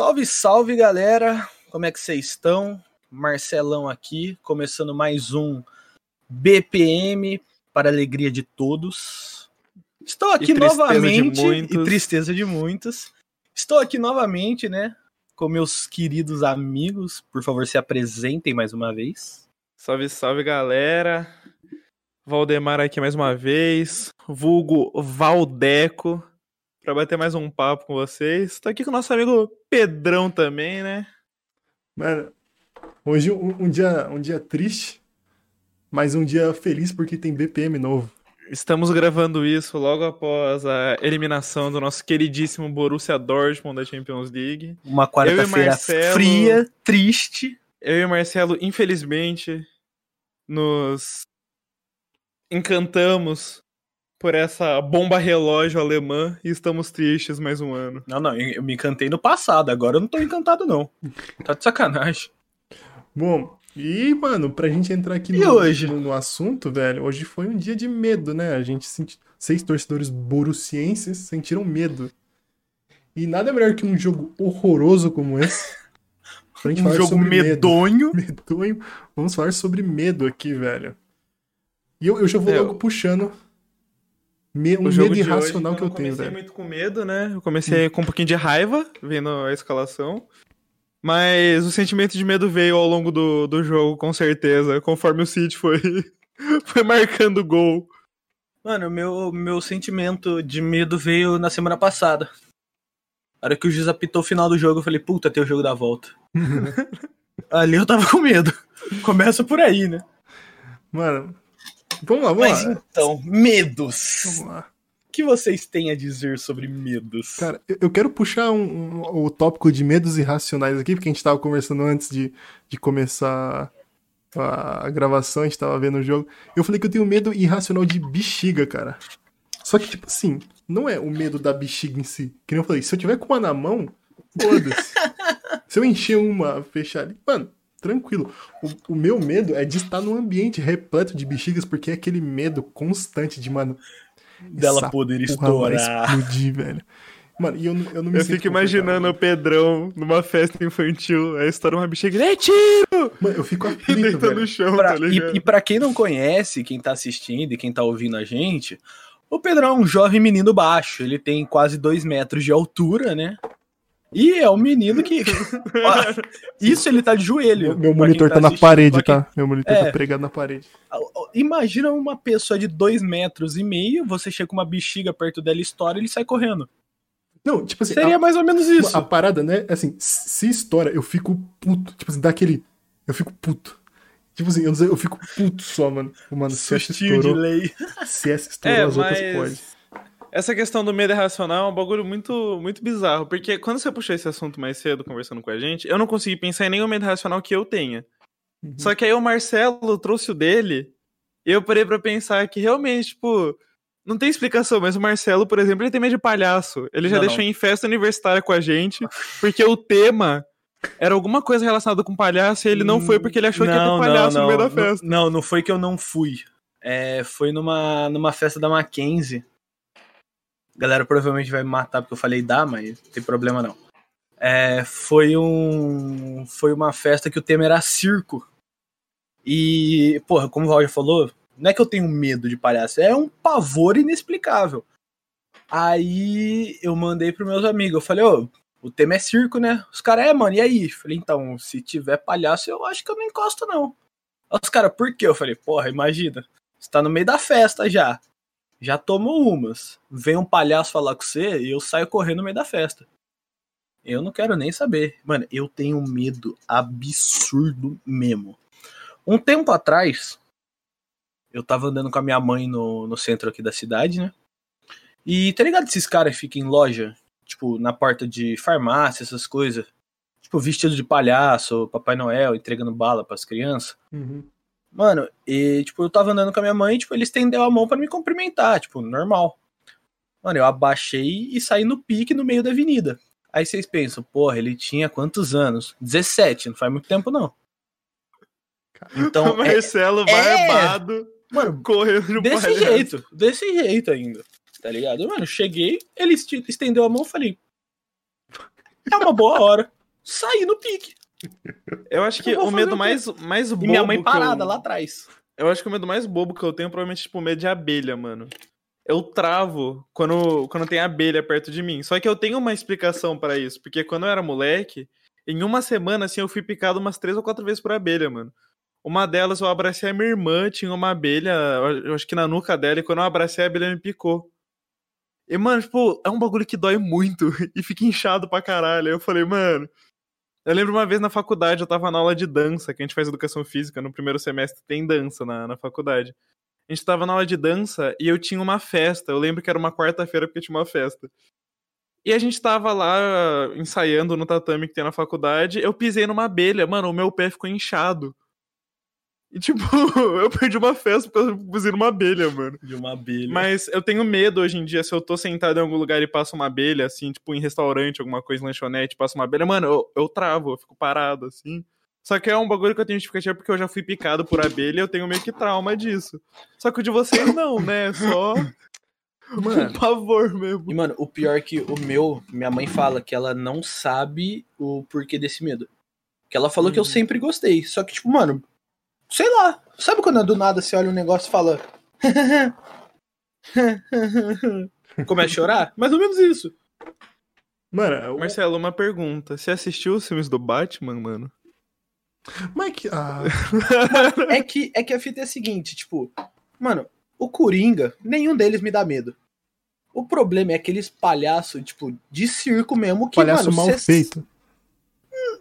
Salve, salve galera! Como é que vocês estão? Marcelão aqui, começando mais um BPM para a alegria de todos. Estou aqui E novamente e tristeza de muitos. Estou aqui novamente, né, com meus queridos amigos. Por favor, se apresentem mais uma vez. Salve, salve, galera. Valdemar aqui mais uma vez. Vulgo Valdeco. Pra bater mais um papo com vocês. Tô aqui com o nosso amigo Pedrão também, né? Mano, hoje um, um dia, um dia triste, mas um dia feliz porque tem BPM novo. Estamos gravando isso logo após a eliminação do nosso queridíssimo Borussia Dortmund da Champions League. Uma quarta-feira Marcelo- fria, triste. Eu e o Marcelo, infelizmente, nos encantamos por essa bomba relógio alemã e estamos tristes mais um ano. Não, não, eu eu me encantei no passado, agora eu não tô encantado, não. Tá de sacanagem. Bom, e mano, pra gente entrar aqui no, hoje? no, no assunto, velho, hoje foi um dia de medo, né? A gente senti... seis torcedores borussienses sentiram medo. E nada melhor que um jogo horroroso como esse. Pra gente Um falar jogo sobre medo. medonho. medonho. Vamos falar sobre medo aqui, velho. E eu, eu já vou É, logo puxando me- um O jogo medo de hoje, irracional que eu não tenho, comecei velho. muito com medo, né? Eu comecei com um pouquinho de raiva, vendo a escalação. Mas o sentimento de medo veio ao longo do, do jogo, com certeza, conforme o City foi, foi marcando o gol. Mano, o meu, meu sentimento de medo veio na semana passada. Na hora que o juiz apitou o final do jogo, eu falei, puta, tem o jogo da volta. Ali eu tava com medo. Começa por aí, né? Mano, vamos lá, vamos Mas lá. então, medos. Vamos lá. O que vocês têm a dizer sobre medos? Cara, eu, quero puxar um- um- o tópico de medos irracionais aqui, porque a gente tava conversando antes de, de começar a, a gravação, a gente tava vendo o jogo. Eu falei que eu tenho medo irracional de bexiga, cara. Só que, tipo assim, não é o medo da bexiga em si. Que nem eu falei, se eu tiver com uma na mão, foda-se. se eu encher uma, fechar ali, mano, tranquilo. O, o meu medo é de estar num ambiente repleto de bexigas, porque é aquele medo constante de, mano, Dela poder estourar. explodir, velho. Mano, e eu, não- eu não me Eu sinto fico imaginando o. Pedrão numa festa infantil, aí estoura uma bexiga, é tiro! Mano, eu fico aflito, velho. no chão, Pra- tá e, e pra quem não conhece, quem tá assistindo e quem tá ouvindo a gente, o Pedrão é um jovem menino baixo. Ele tem quase dois metros de altura, né? E é um menino que. Ó, Isso ele tá de joelho. Meu, monitor tá, na assistindo, parede, tá? Meu monitor É. tá pregado na parede. Imagina uma pessoa de dois metros e meio, você chega com uma bexiga perto dela, estoura e ele sai correndo. Não, tipo assim, Seria a, mais ou menos isso. a parada, né? Assim, se estoura, eu fico puto. Tipo assim, dá aquele. Eu fico puto. Tipo assim, eu, não sei, eu fico puto só, mano. Mano, se essa estourou, lei. se essa estourou, É, as outras mas podem. Essa questão do medo irracional é um bagulho muito, muito bizarro, porque quando você puxou esse assunto mais cedo conversando com a gente, eu não consegui pensar em nenhum medo irracional que eu tenha. Uhum. Só que aí o Marcelo trouxe o dele, e eu parei pra pensar que realmente, tipo, não tem explicação, mas o Marcelo, por exemplo, ele tem medo de palhaço. Ele já Não, deixou não. em festa universitária com a gente, porque o tema era alguma coisa relacionada com palhaço e ele não foi porque ele achou que ia ter palhaço no meio da festa. Não, não foi que eu não fui. É, foi numa, numa festa da Mackenzie. Galera provavelmente vai me matar porque eu falei da, mas não tem problema não. É, foi um. Foi uma festa que o tema era circo. E, porra, como o já falou, não é que eu tenho medo de palhaço, é um pavor inexplicável. Aí eu mandei pros meus amigos, eu falei, ô, o tema é circo, né? Os caras, é, mano, e aí? Falei, então, se tiver palhaço, eu acho que eu não encosto, não. Os caras, por quê? Eu falei, porra, imagina. Você tá no meio da festa já. Já tomou umas. Vem um palhaço falar com você e eu saio correndo no meio da festa. Eu não quero nem saber. Mano, eu tenho medo absurdo mesmo. Um tempo atrás, eu tava andando com a minha mãe no, no centro aqui da cidade, né? E tá ligado esses caras que ficam em loja, tipo, na porta de farmácia, essas coisas? Tipo, vestido de palhaço, Papai Noel, entregando bala pras crianças. Uhum. Mano, e tipo, eu tava andando com a minha mãe, tipo, ele estendeu a mão pra me cumprimentar, tipo, normal. Mano, eu abaixei e saí no pique no meio da avenida. Aí vocês pensam, porra, ele tinha quantos anos? 17, não faz muito tempo não. Então, o é, Marcelo é- barbado, mano, correndo de desse palhaço. jeito, desse jeito ainda, tá ligado? Mano, cheguei, ele estendeu a mão, falei, É uma boa hora. Sair no pique. Eu acho que Eu o medo o mais, mais bobo. E minha mãe parada eu... lá atrás. Eu acho que o medo mais bobo que eu tenho é provavelmente, tipo, medo de abelha, mano. Eu travo quando, quando tem abelha perto de mim. Só que eu tenho uma explicação pra isso. Porque quando eu era moleque, em uma semana, assim, eu fui picado umas três ou quatro vezes por abelha, mano. Uma delas eu abracei a minha irmã, tinha uma abelha, eu acho que na nuca dela, e quando eu abracei a abelha me picou. E, mano, tipo, é um bagulho que dói muito e fica inchado pra caralho. Aí eu falei, mano. Eu lembro uma vez na faculdade, eu tava na aula de dança, que a gente faz educação física, no primeiro semestre tem dança na, na faculdade. A gente tava na aula de dança e eu tinha uma festa. Eu lembro que era uma quarta-feira porque tinha uma festa. E a gente tava lá ensaiando no tatame que tem na faculdade. Eu pisei numa abelha, mano, o meu pé ficou inchado. E tipo, eu perdi uma festa porque eu pisei numa abelha, mano. De uma abelha. Mas eu tenho medo hoje em dia, se eu tô sentado em algum lugar e passa uma abelha, assim, tipo em restaurante, alguma coisa, lanchonete, passa uma abelha, mano, eu, eu travo, eu fico parado, assim. Só que é um bagulho que eu tenho justificativa porque eu já fui picado por abelha e eu tenho meio que trauma disso. Só que o de vocês não, né? Só Mano, um pavor mesmo. E, mano, o pior é que o meu, minha mãe fala que ela não sabe o porquê desse medo. Que ela falou que eu Uhum. sempre gostei. Só que, tipo, mano, sei lá. Sabe quando do nada você olha um negócio e fala. Começa a chorar? Mais ou menos isso. Mano, o- Marcelo, uma pergunta. Você assistiu os filmes do Batman, mano? mas é que. Ah, É que, é que a fita é a seguinte, tipo, mano, o Coringa, nenhum deles me dá medo. O problema é aqueles palhaços, tipo, de circo mesmo, que, palhaço mano, mal cê- feito.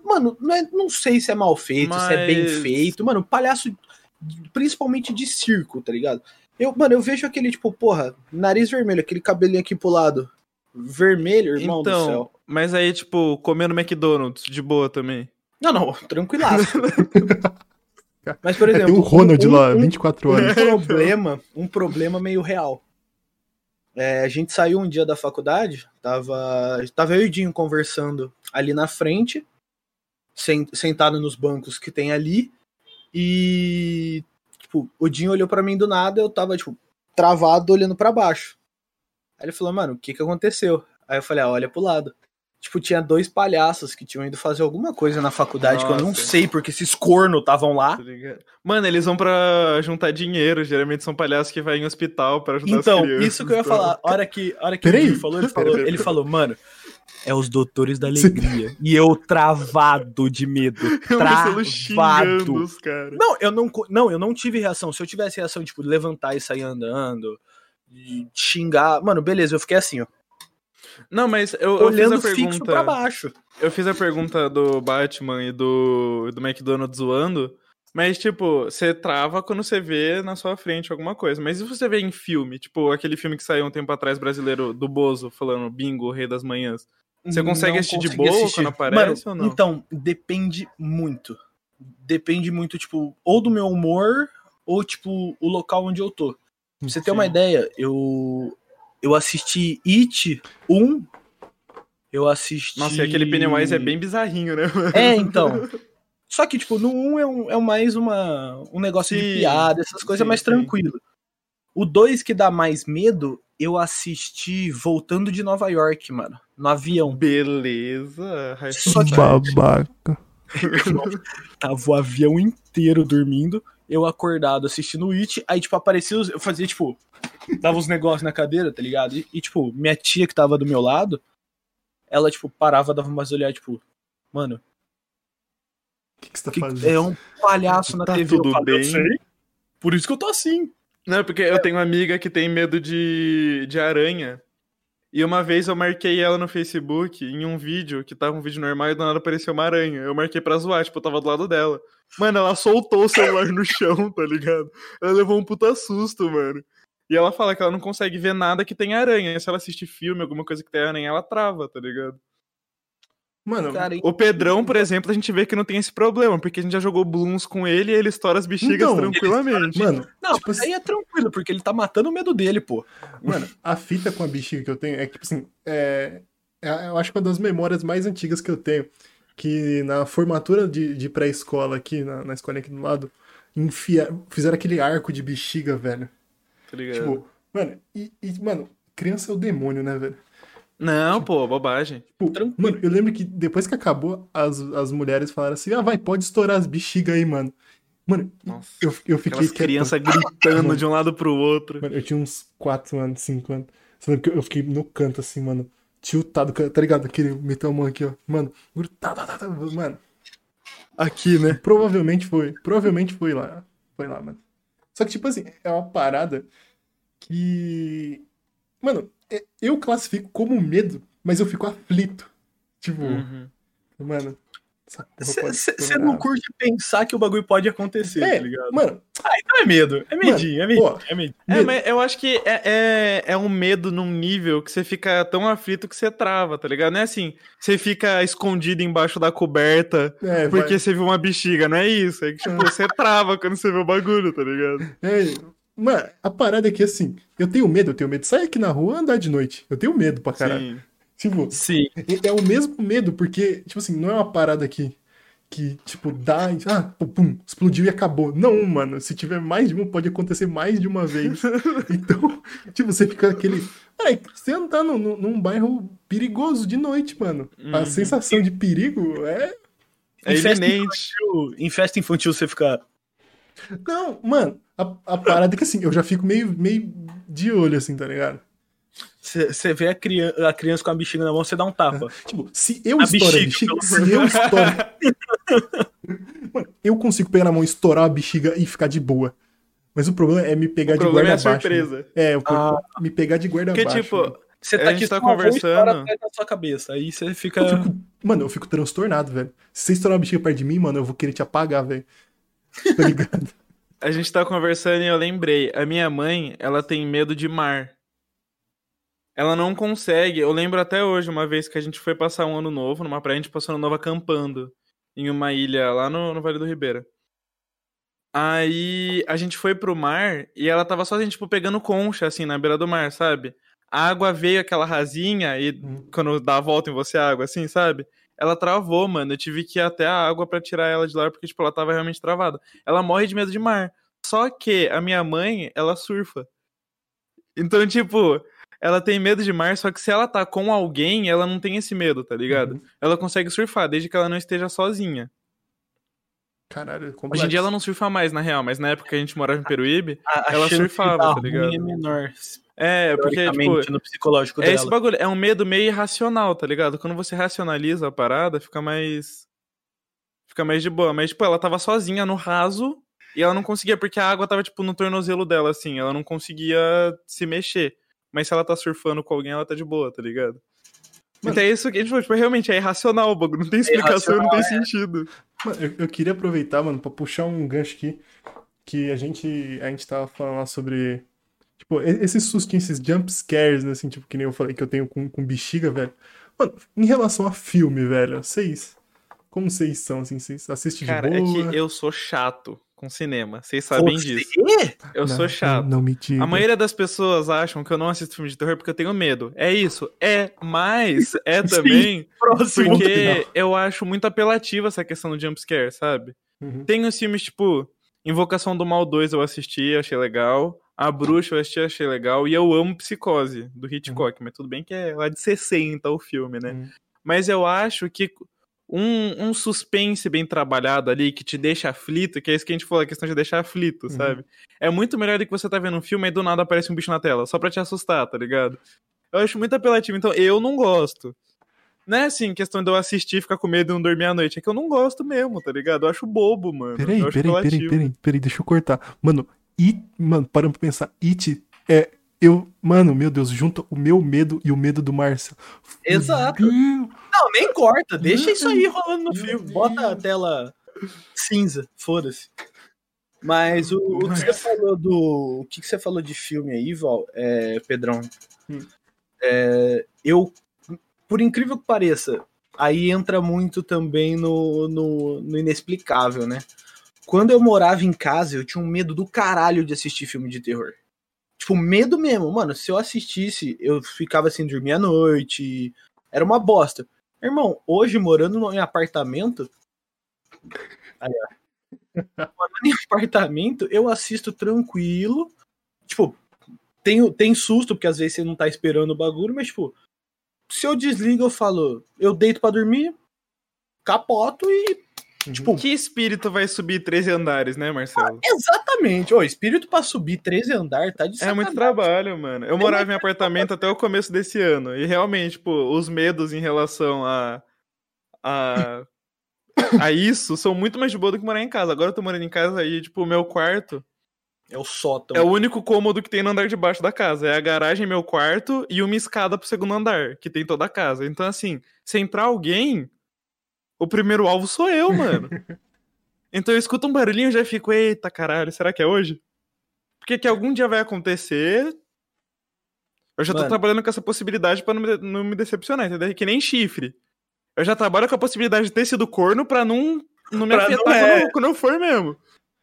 Mano, não, é- não sei se é mal feito, se é bem Mas- feito. Mano, palhaço, principalmente de circo, tá ligado? Eu, mano, eu vejo aquele, tipo, porra, nariz vermelho, aquele cabelinho aqui pro lado. Vermelho, irmão do então, céu. mas aí, tipo, comendo McDonald's, de boa também. Não, não, tranquilaço. Mas, por É, exemplo. tem o Ronald um- lá, um- 24 um horas. problema, um problema meio real. É, a gente saiu um dia da faculdade, tava, tava eu e o Dinho conversando ali na frente, sentado nos bancos que tem ali, e tipo, o Dinho olhou pra mim do nada, eu tava tipo travado olhando pra baixo. Aí ele falou: "Mano, o que que aconteceu?" Aí eu falei: ah, "Olha pro lado." Tipo, tinha dois palhaços que tinham ido fazer alguma coisa na faculdade que eu não Nossa. sei porque esses corno estavam lá. Mano, eles vão pra juntar dinheiro. Geralmente são palhaços que vai em hospital pra ajudar Então, as crianças. isso que eu ia então. falar. A hora que, hora que Peraí. Gui falou, ele falou, ele falou, mano, é os doutores da alegria. e eu travado de medo. Xingando Travado. os caras. Não, eu não, não, eu não tive reação. Se eu tivesse reação, tipo, de levantar e sair andando, xingar, mano, beleza, eu fiquei assim, ó, Não, mas eu, eu fiz olhando a fixo pra pergunta. baixo. Eu fiz a pergunta do Batman e do, do McDonald's zoando. Mas, tipo, você trava quando você vê na sua frente alguma coisa. Mas e se você vê em filme? Tipo, aquele filme que saiu um tempo atrás brasileiro do Bozo, falando Bingo, o Rei das Manhãs. Você consegue Não assistir de boa quando aparece Mano, ou não? Então, depende muito. Depende muito, tipo, ou do meu humor, ou, tipo, o local onde eu tô. Pra você ter uma ideia, eu eu assisti It 1, eu assisti... Nossa, e aquele Pennywise é bem bizarrinho, né? É, então. Só que, tipo, no 1 é, um, é mais uma, um negócio de Sim, piada, essas coisas sim, mais sim. tranquilo. O 2 que dá mais medo, eu assisti voltando de Nova York, mano, no avião. Beleza. Só que-. Babaca. Tava o avião inteiro dormindo, eu acordado assistindo o It, aí, tipo, aparecia, os- eu fazia, tipo, dava uns negócios na cadeira, tá ligado? E, e, tipo, minha tia que tava do meu lado, ela, tipo, parava, dava umas olhadas, tipo, mano, que, que você tá que- fazendo? é um palhaço na Tá TV. tudo eu falei, bem? "Eu sei, por isso que eu tô assim. Não, porque eu tenho uma amiga que tem medo de, de aranha. E uma vez eu marquei ela no Facebook em um vídeo, que tava um vídeo normal e do nada apareceu uma aranha. Eu marquei pra zoar, tipo, eu tava do lado dela. Mano, ela soltou o celular no chão, tá ligado? Ela levou um puta susto, mano. E ela fala que ela não consegue ver nada que tem aranha. Se ela assistir filme, alguma coisa que tem aranha, ela trava, tá ligado? Mano, Cara, O Pedrão, por exemplo, a gente vê que não tem esse problema, porque a gente já jogou Blooms com ele e ele estoura as bexigas Então, tranquilamente. mano, Não, tipo mas aí é tranquilo, porque ele tá matando o medo dele, pô. Mano, a fita com a bexiga que eu tenho é que, tipo assim, é, é- eu acho que uma das memórias mais antigas que eu tenho, que na formatura de, de pré-escola aqui, na, na escolinha aqui do lado, enfia, fizeram aquele arco de bexiga, velho. tá ligado? Tipo, mano, e, e, mano, criança é o demônio, né, velho? Não, pô, bobagem. Tipo, Tranquilo. mano, eu lembro que depois que acabou, as, as mulheres falaram assim: ah, vai, pode estourar as bexigas aí, mano. Mano, Nossa. eu, eu fiquei Aquelas crianças gritando de um lado pro outro. Mano, eu tinha uns 4 anos, 5 anos. Você lembra que eu fiquei no canto assim, mano. Tiltado, tá ligado? Aquele metal mão aqui, ó. Mano, tá, tá, tá, tá, mano. Aqui, né? Provavelmente foi. Provavelmente foi lá. Foi lá, mano. Só que, tipo assim, é uma parada que. Mano, eu classifico como medo, mas eu fico aflito. Tipo, Uhum. mano. Você não curte pensar que o bagulho pode acontecer, É, tá ligado? mano, Ah, então é medo. É medinho, é medinho. é medinho. É, medo. mas eu acho que é, é, é um medo num nível que você fica tão aflito que você trava, tá ligado? Não é assim, você fica escondido embaixo da coberta é, porque vai- você viu uma bexiga, não é isso. É que, tipo, você trava quando você vê o bagulho, tá ligado? é, mano, a parada é que assim, eu tenho medo, eu tenho medo de sair aqui na rua e andar de noite. Eu tenho medo pra caralho. Sim. Tipo, Sim. É é o mesmo medo, porque, tipo assim, não é uma parada que, que tipo, dá e, ah, pum, explodiu e acabou. Não, mano, se tiver mais de uma, pode acontecer mais de uma vez. Então, tipo, você fica aquele. Ai, você andar num, num- num bairro perigoso de noite, mano. A Uhum. sensação de perigo é. É iminente. Em festa infantil você fica. Não, mano, a, a parada é que assim, eu já fico meio, meio de olho, assim, tá ligado? Você vê a, crian- a criança com a bexiga na mão, você dá um tapa. Tipo, se eu A estourar a bexiga, bexiga, pelo se eu estourar. Mano, eu consigo pegar na mão, estourar a bexiga e ficar de boa. Mas o problema é me pegar O de problema é guarda a né? surpresa. É, o pro- Ah. me pegar de guarda Porque, baixo. tipo, mano. Você A tá aqui tá a conversando. atrás da sua cabeça. Aí você fica. Eu fico- Mano, eu fico transtornado, velho. Se você estourar uma bexiga perto de mim, mano, eu vou querer te apagar, velho. Tá ligado? a gente tá conversando e eu lembrei. A minha mãe, ela tem medo de mar. Ela não consegue. Eu lembro até hoje, uma vez que a gente foi passar um ano novo numa praia, a gente passou ano novo acampando em uma ilha lá no, no Vale do Ribeira. Aí a gente foi pro mar e ela tava sozinha, tipo, pegando concha, assim, na beira do mar, sabe? A água veio aquela rasinha e Hum. quando dá a volta em você a água, assim, sabe? Ela travou, mano. Eu tive que ir até a água pra tirar ela de lá porque, tipo, ela tava realmente travada. Ela morre de medo de mar. Só que a minha mãe, ela surfa. Então, tipo, ela tem medo de mar, só que se ela tá com alguém, ela não tem esse medo, tá ligado? Uhum. Ela consegue surfar, desde que ela não esteja sozinha. Caralho, é Hoje em dia ela não surfa mais, na real, mas na época que a gente morava em Peruíbe, a, a ela surfava, tá ligado? ruim É menor. é, porque, tipo, no psicológico é dela. esse bagulho, é um medo meio irracional, tá ligado? Quando você racionaliza a parada, fica mais. Fica mais de boa. Mas, tipo, ela tava sozinha no raso e ela não conseguia, porque a água tava, tipo, no tornozelo dela, assim. Ela não conseguia se mexer. Mas se ela tá surfando com alguém, ela tá de boa, tá ligado? Mano. Então é isso que, tipo, realmente é irracional o bagulho. Não tem explicação, não tem sentido. Mano, eu, eu queria aproveitar, mano, pra puxar um gancho aqui. Que a gente, a gente tava falando lá sobre. Tipo, esses sustinhos, esses jump scares, né, assim, tipo, que nem eu falei que eu tenho com, com bexiga, velho. Mano, em relação a filme, velho, vocês. Como vocês são, assim? Vocês assistem de Cara, é boa? que eu sou chato com cinema. Vocês sabem Você? disso. Eu Não, sou chato. Não, não me diga. A maioria das pessoas acham que eu não assisto filme de terror porque eu tenho medo. É isso. É, mas é Sim. também Próximo. porque eu acho muito apelativa essa questão do jumpscare, sabe? Uhum. Tem os filmes tipo Invocação do Mal 2 eu assisti, achei legal. A Bruxa eu assisti, achei legal. E eu amo Psicose, do Hitchcock. Mas tudo bem que é lá de 60 o filme, né? Uhum. Mas eu acho que um, um suspense bem trabalhado ali, que te deixa aflito, que é isso que a gente falou, a questão de deixar aflito, Uhum. sabe? É muito melhor do que você tá vendo um filme e do nada aparece um bicho na tela, só pra te assustar, tá ligado? Eu acho muito apelativo, então eu não gosto. Não é assim, questão de eu assistir e ficar com medo e não dormir à noite. É que eu não gosto mesmo, tá ligado? Eu acho bobo, mano. Peraí, peraí, peraí, peraí, peraí, deixa eu cortar. Mano, It, mano, parando pra pensar, It é. Eu, mano, meu Deus, junta o meu medo e o medo do Márcio. Exato. Não, nem corta. Deixa isso aí rolando no filme. Bota a tela cinza. Foda-se. Mas o, o que você falou do. O que você falou de filme aí, Val, é, Pedrão? Hum. É, eu, por incrível que pareça, aí entra muito também no, no, no inexplicável, né? Quando eu morava em casa, eu tinha um medo do caralho de assistir filme de terror. Tipo, medo mesmo. Mano, se eu assistisse, eu ficava sem dormir à noite. Era uma bosta. Irmão, hoje morando em apartamento. Aí, morando em apartamento, eu assisto tranquilo. Tipo, tem, tem susto, porque às vezes você não tá esperando o bagulho, mas, tipo, se eu desligo, eu falo, eu deito pra dormir, capoto e. Tipo, Que espírito vai subir 13 andares, né, Marcelo? exatamente. Ô, espírito pra subir 13 andar tá de É muito sacanagem. trabalho, mano. Eu morava em apartamento até o começo desse ano. E realmente, tipo, os medos em relação a. a. a isso são muito mais de boa do que morar em casa. Agora eu tô morando em casa e, tipo, o meu quarto É o sótão. é o único cômodo que tem no andar de baixo da casa. É a garagem, meu quarto e uma escada pro segundo andar, que tem toda a casa. Então, assim, se entrar alguém, o primeiro alvo sou eu, mano. então eu escuto um barulhinho e já fico, eita caralho, será que é hoje? Porque que algum dia vai acontecer. Eu já tô Mano. trabalhando com essa possibilidade pra não me, não me decepcionar, entendeu? Que nem chifre. Eu já trabalho com a possibilidade de ter sido corno pra não, não me Pra não- afetar é. quando, quando eu for mesmo.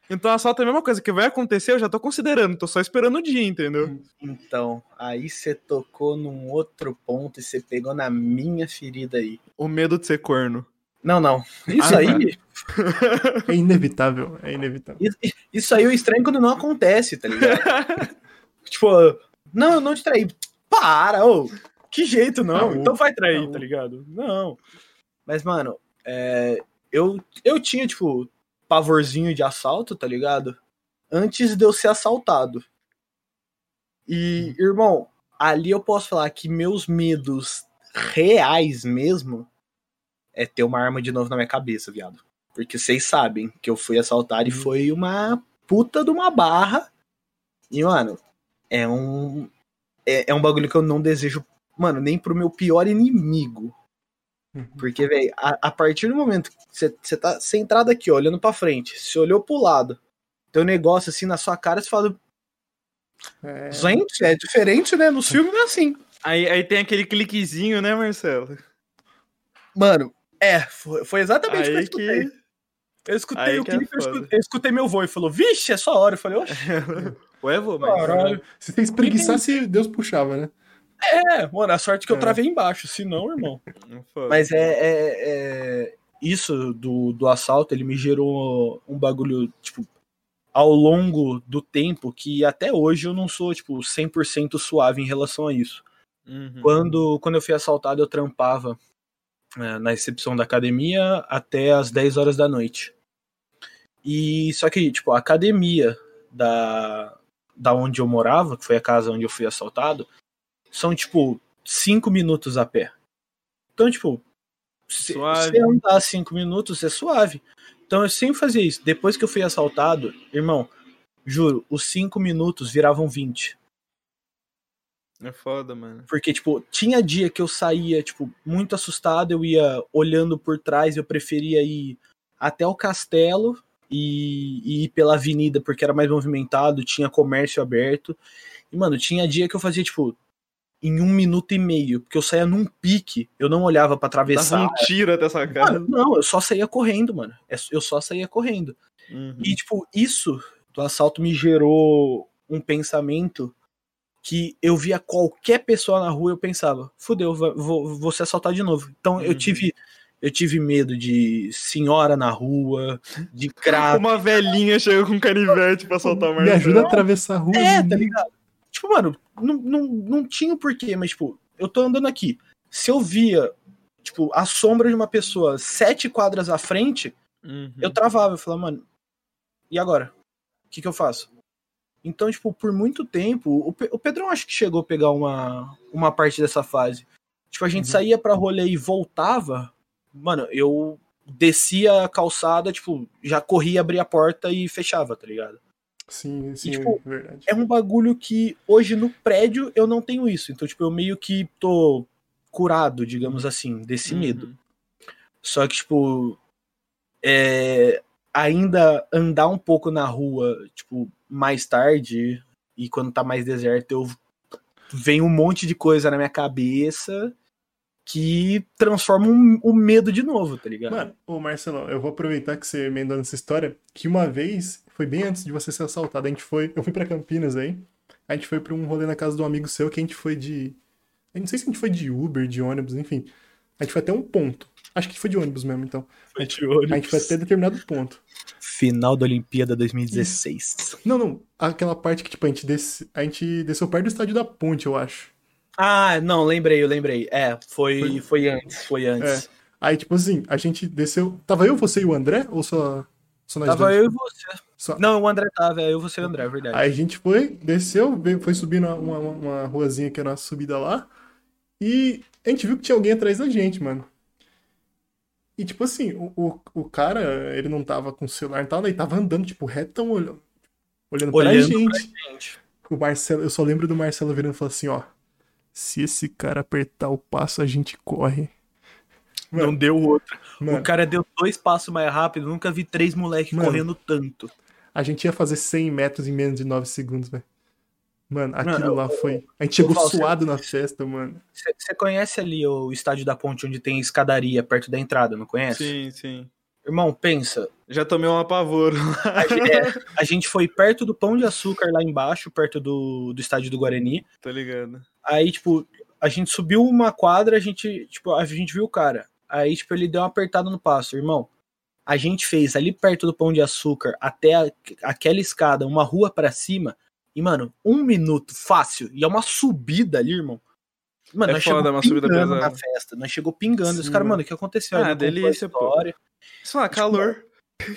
Então assalto é a mesma coisa que vai acontecer, eu já tô considerando, tô só esperando o dia, entendeu? Então, aí você tocou num outro ponto e você pegou na minha ferida aí. O medo de ser corno. Não, não. Isso Ah, aí. É inevitável, é inevitável. Isso, aí é estranho quando não acontece, tá ligado? tipo, não, eu não te traí. Para, ô. Que jeito, não. Não, então vai trair, não. tá ligado? Não. Mas, mano, é, eu, eu tinha, tipo, pavorzinho de assalto, tá ligado? Antes de eu ser assaltado. E, irmão, ali eu posso falar que meus medos reais mesmo é ter uma arma de novo na minha cabeça, viado. Porque vocês sabem que eu fui assaltado e Uhum. foi uma puta de uma barra. E, mano, é um. É, é um bagulho que eu não desejo, mano, nem pro meu pior inimigo. Uhum. Porque, velho, a, a partir do momento que você tá centrado aqui, ó, olhando pra frente, você olhou pro lado, tem um negócio assim na sua cara, você fala, É, gente, é diferente, né? No filme não é assim. Aí, aí tem aquele cliquezinho, né, Marcelo? Mano, é, foi, foi exatamente o que eu escutei. que. Eu escutei aí o que é clipe, eu, escutei, eu escutei meu vô e falou, vixe, é só hora. Eu falei, oxe, Ué, vô, mas. caralho. Se você espreguiçasse, Deus puxava, né? É, mano, a sorte que eu É. travei embaixo, se não, irmão. Mas é, é- é- Isso do, do assalto, ele me gerou um bagulho, tipo, ao longo do tempo, que até hoje eu não sou, tipo, 100% suave em relação a isso. Uhum. Quando, quando eu fui assaltado, eu trampava é, na recepção da academia até as 10 horas da noite. E só que, tipo, a academia da, da onde eu morava, que foi a casa onde eu fui assaltado, são, tipo, 5 minutos a pé. Então, tipo, se você andar 5 minutos, é suave. Então eu sempre fazia isso. Depois que eu fui assaltado, irmão, juro, os 5 minutos viravam 20. É foda, mano. Porque, tipo, tinha dia que eu saía, tipo, muito assustado, eu ia olhando por trás, eu preferia ir até o castelo e, e ir pela avenida, porque era mais movimentado, tinha comércio aberto. E, mano, tinha dia que eu fazia, tipo, em um minuto e meio, porque eu saía num pique, eu não olhava pra Dava atravessar. um tiro até essa cara. Mano, não, eu só saía correndo, mano. É- Eu só saía correndo. Uhum. E, tipo, isso do assalto me gerou um pensamento que eu via qualquer pessoa na rua eu pensava, fudeu, vou, vou ser assaltado de novo. Então eu Uhum. tive eu tive medo de senhora na rua, de crack. Uma velhinha chega com canivete pra soltar o Me ajuda a atravessar a rua. É, tá ligado? Tipo, mano, não, não, não tinha o porquê, mas, tipo, eu tô andando aqui. Se eu via, tipo, a sombra de uma pessoa sete quadras à frente, Uhum. eu travava, eu falava, mano, e agora? O que que eu faço? Então, tipo, por muito tempo, o, Pe- o Pedrão acho que chegou a pegar uma, uma parte dessa fase. Tipo, a gente Uhum. saía pra rolê e voltava, mano, eu descia a calçada, tipo, já corria, abria a porta e fechava, tá ligado? Sim, sim, tipo, é verdade. É um bagulho que hoje no prédio eu não tenho isso. Então, tipo, eu meio que tô curado, digamos assim, desse Uhum. medo. Só que, tipo, é, ainda andar um pouco na rua, tipo, mais tarde, e quando tá mais deserto, eu vem um monte de coisa na minha cabeça que transforma um- o medo de novo, tá ligado? Mano, ô Marcelo, eu vou aproveitar que você emendou nessa história, que uma vez, foi bem antes de você ser assaltado, a gente foi, eu fui pra Campinas aí, a gente foi pra um rolê na casa de um amigo seu, que a gente foi de, eu não sei se a gente foi de Uber, de ônibus, enfim, a gente foi até um ponto, acho que foi de ônibus mesmo, então, a gente foi até determinado ponto. Final da Olimpíada 2016. Não, não, aquela parte que, tipo, a gente, desce, a gente desceu perto do estádio da Ponte, eu acho. Ah, não, lembrei, eu lembrei. É, foi, foi antes, foi antes. Aí, tipo assim, a gente desceu. Tava eu, você e o André? Ou só, só nós Tava dois? eu e você. Só- Não, o André tava, é eu, você e o André, é verdade. Aí a gente foi, desceu, foi subindo uma, uma, uma ruazinha que era uma subida lá. E a gente viu que tinha alguém atrás da gente, mano. E tipo assim, o, o, o cara, ele não tava com o celular e tal, ele tava andando, tipo, retão, olhando, olhando pra Olhando gente. Gente, O Marcelo, eu só lembro do Marcelo virando e falando assim, ó. Se esse cara apertar o passo, a gente corre. não deu outro. Mano, O cara deu dois passos mais rápido, nunca vi três moleques Mano. correndo tanto. a gente ia fazer 100 metros em menos de 9 segundos, velho. Mano, aquilo Mano, lá foi. A gente chegou falo, você- suado na festa, mano. Você conhece ali o estádio da ponte onde tem escadaria perto da entrada, não conhece? Sim, sim. Irmão, pensa. Já tomei um apavoro. A gente, é, a gente foi perto do Pão de Açúcar lá embaixo, perto do, do estádio do Guarani. Tô ligado. Aí, tipo, a gente subiu uma quadra, a gente, tipo, a gente viu o cara. Aí, tipo, ele deu uma apertada no passo, irmão. A gente fez ali perto do Pão de Açúcar até a- aquela escada, uma rua pra cima. E, mano, um minuto fácil. E é uma subida ali, irmão. Mano, É nós foda, chegou é uma subida pingando na pesada. festa. Nós chegou pingando. Os Sim, caras, mano. o que aconteceu? Ah, delícia, pô. Isso é calor.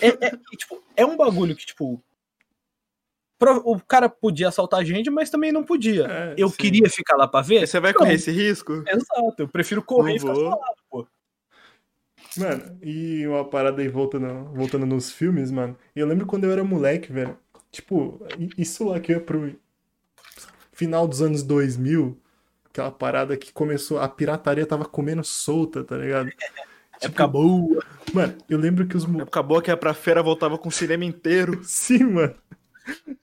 É, é, e, tipo, é um bagulho que, tipo. pro- O cara podia assaltar a gente, mas também não podia. É, Eu sim. queria ficar lá pra ver. Você vai Não. correr esse risco? Exato, eu prefiro correr e Não ficar vou. falado, pô. Mano, e uma parada aí voltando, voltando nos filmes, mano. Eu lembro quando eu era moleque, velho. Tipo, isso lá que ia pro final dos anos 2000, aquela parada que começou, a pirataria tava comendo solta, tá ligado? Época boa. Mano, eu lembro que os Acabou que ia pra feira, voltava com o cinema inteiro. Sim, mano.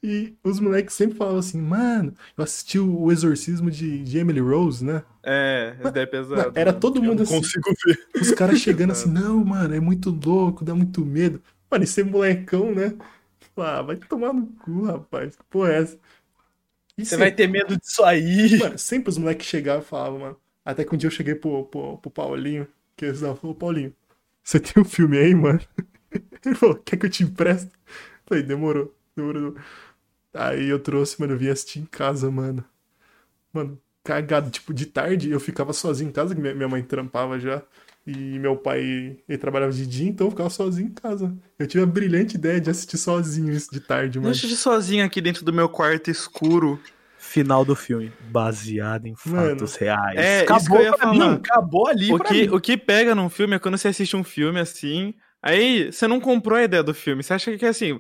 E os moleques sempre falavam assim, mano, eu assisti o Exorcismo de, de Emily Rose, né? É, ideia é pesada. Mano, era todo mundo assim. Consigo ver. Os caras chegando assim, não, mano, é muito louco, dá muito medo. Mano, e ser molecão, né? Ah, vai tomar no cu, rapaz. Que porra é essa? E Você sempre- vai ter medo disso aí. Mano, sempre os moleques chegavam e falavam, mano. Até que um dia eu cheguei pro, pro, pro Paulinho, que eles falaram, Paulinho, você tem um filme aí, mano? Ele falou, quer que eu te empresto? Eu Falei, demorou, demorou. Aí eu trouxe, mano, eu vim assistir em casa, mano. Mano, cagado, tipo, de tarde eu ficava sozinho em casa, que minha mãe trampava já. E meu pai, ele trabalhava de dia, então eu ficava sozinho em casa. Eu tive a brilhante ideia de assistir sozinho isso de tarde, Eu mano. assisti sozinho aqui dentro do meu quarto escuro. Final do filme. Baseado em Mano. fatos reais. É, isso acabou que eu mim. falar. Acabou ali O que, mim. o que pega num filme é quando você assiste um filme assim, aí você não comprou a ideia do filme, você acha que é assim,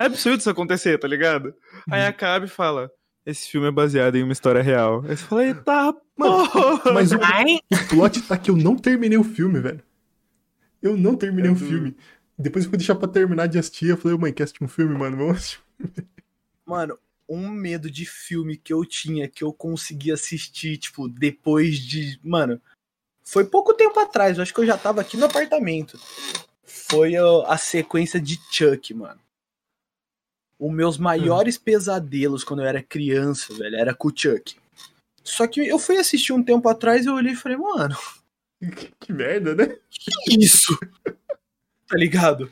é absurdo isso acontecer, tá ligado? Aí Uhum. acaba e fala, esse filme é baseado em uma história real. Aí você fala, eita, Mano, porra! Mas o, O plot tá que eu não terminei o filme, velho. Eu não terminei É o duro. filme. Depois eu fui deixar pra terminar de assistir. Eu falei, mãe, quer assistir um filme, mano? Vamos assistir. Mano, um medo de filme que eu tinha, que eu consegui assistir, tipo, depois de. Mano, foi pouco tempo atrás, eu acho que eu já tava aqui no apartamento. Foi a sequência de Chuck, mano. Os meus maiores pesadelos quando eu era criança, velho, era com o Chuck. Só que eu fui assistir um tempo atrás e eu olhei e falei, mano, Que, que merda, né? que isso? tá ligado?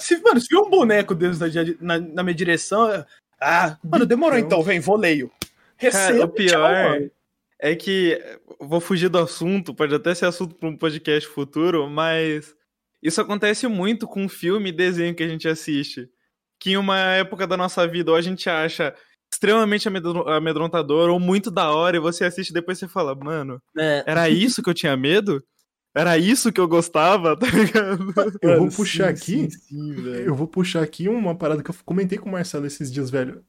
Se, mano, se viu um boneco dentro da, na, na minha direção, ah, mano, demorou Então. então, vem, vou leio. Cara, Receba, o pior tchau, mano. é que eu vou fugir do assunto, pode até ser assunto para um podcast futuro, mas isso acontece muito com filme e desenho que a gente assiste. Que em uma época da nossa vida ou a gente acha extremamente amedro- amedrontador ou muito da hora e você assiste e depois você fala, mano, É, era isso que eu tinha medo? Era isso que eu gostava, tá ligado? Eu vou puxar sim, aqui. sim, sim. Eu vou puxar aqui uma parada que eu comentei com o Marcelo esses dias, velho.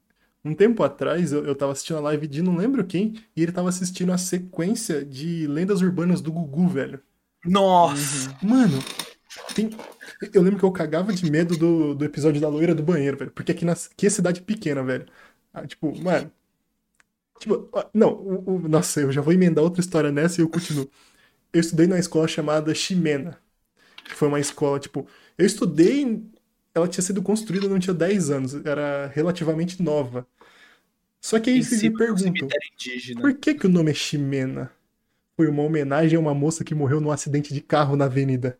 Um tempo atrás, eu, eu tava assistindo a live de não lembro quem, e ele tava assistindo a sequência de Lendas Urbanas do Gugu, velho. Nossa, Mano, tem... eu lembro que eu cagava de medo do, do episódio da loira do banheiro, velho. Porque aqui, na... aqui é cidade pequena, velho. Ah, tipo, mano. Tipo, ah, não, o- o- nossa, eu já vou emendar outra história nessa e eu continuo. Eu estudei numa escola chamada Ximena. Que foi uma escola, tipo. Eu estudei. Ela tinha sido construída, não tinha 10 anos. Era relativamente nova. Só que aí vocês me perguntam. Por que que o nome é Ximena? Foi uma homenagem a uma moça que morreu num acidente de carro na avenida.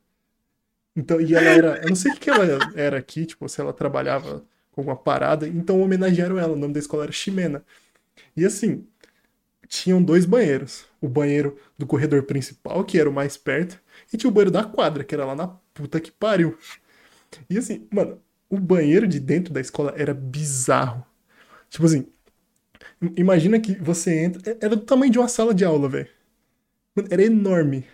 Então, e ela era, eu não sei o que ela era aqui, tipo, se ela trabalhava com alguma parada, então homenagearam ela, o nome da escola era Ximena. E assim, tinham dois banheiros. O banheiro do corredor principal, que era o mais perto, e tinha o banheiro da quadra, que era lá na puta que pariu. E assim, mano, o banheiro de dentro da escola era bizarro. Tipo assim, im- imagina que você entra. Era do tamanho de uma sala de aula, velho. Era enorme.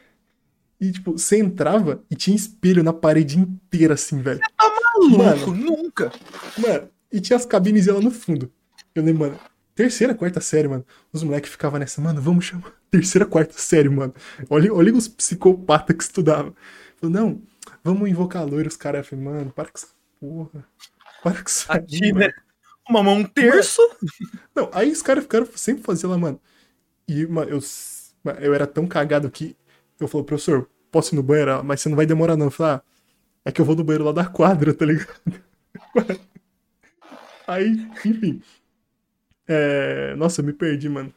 E, tipo, você entrava e tinha espelho na parede inteira, assim, velho. Maluco, Mano. nunca. Mano, e tinha as cabines lá no fundo. Eu lembro, mano, terceira, quarta série, mano. Os moleques ficavam nessa, mano, vamos chamar. Terceira, quarta série, mano. Olha, olha os psicopatas que estudavam. Falei, não, vamos invocar loiro. Os caras, eu falei, mano, para com essa porra. Para com isso Aqui, mano. né? Uma mão um terço. Não, aí os caras ficaram sempre fazendo lá, mano. E, mano, eu, mano, eu era tão cagado que eu falei, professor, posso ir no banheiro? Ela, Mas você não vai demorar, não. Eu falei, ah, é que eu vou no banheiro lá da quadra, tá ligado? Aí, enfim. É... Nossa, eu me perdi, mano.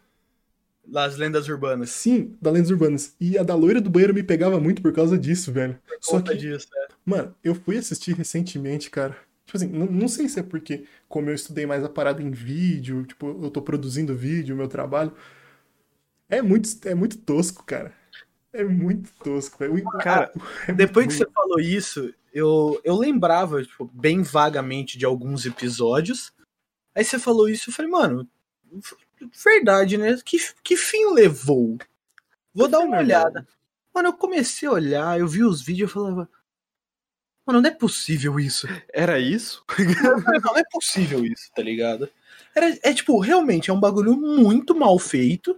Das lendas urbanas. Sim, da Lendas Urbanas. E a da loira do banheiro me pegava muito por causa disso, velho. Só Conta que, disso, é. mano, eu fui assistir recentemente, cara. Tipo assim, não, não sei se é porque, como eu estudei mais a parada em vídeo, tipo, eu tô produzindo vídeo, meu trabalho. É muito, é muito tosco, cara. É muito tosco, velho. Cara, é muito Depois que ruim. você falou isso, eu, eu lembrava, tipo, bem vagamente de alguns episódios. Aí você falou isso, eu falei, mano, verdade, né? Que, que fim levou? Vou dar uma olhada. Mano, eu comecei a olhar, eu vi os vídeos, eu falava, mano, não é possível isso. Era isso? Não, não é possível isso, tá ligado? Era, é tipo, realmente, é um bagulho muito mal feito.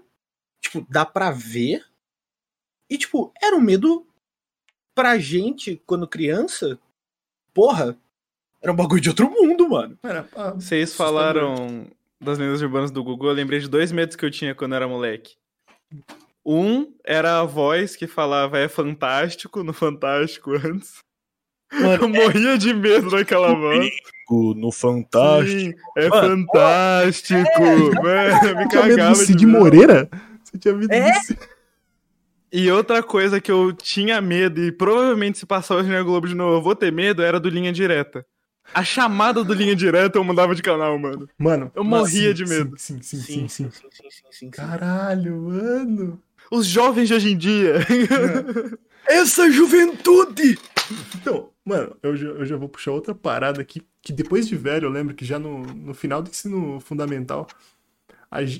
Tipo, dá pra ver. E, tipo, era um medo pra gente, quando criança. Porra, era um bagulho de outro mundo, mano. Era, ah, Vocês falaram das lendas urbanas do Google, eu lembrei de dois medos que eu tinha quando era moleque. Um era a voz que falava é fantástico no Fantástico antes. Eu Mano, morria de medo daquela voz. no Sim, é Mano, fantástico. Mano, eu me Você tinha medo do cagava de Cid medo. Moreira? Você tinha medo É? do Cid... E outra coisa que eu tinha medo, e provavelmente se passar hoje na Globo de novo eu vou ter medo, era do Linha Direta. A chamada do Linha Direta eu mudava de canal, mano. Mano, Eu mas morria sim, de medo. Sim, sim, sim, Sim, sim, sim. sim, sim, sim, sim. Caralho, mano. Os jovens de hoje em dia. Essa juventude! Então, mano, eu já, eu já vou puxar outra parada aqui, que depois de velho, eu lembro que já no, no final do ensino fundamental,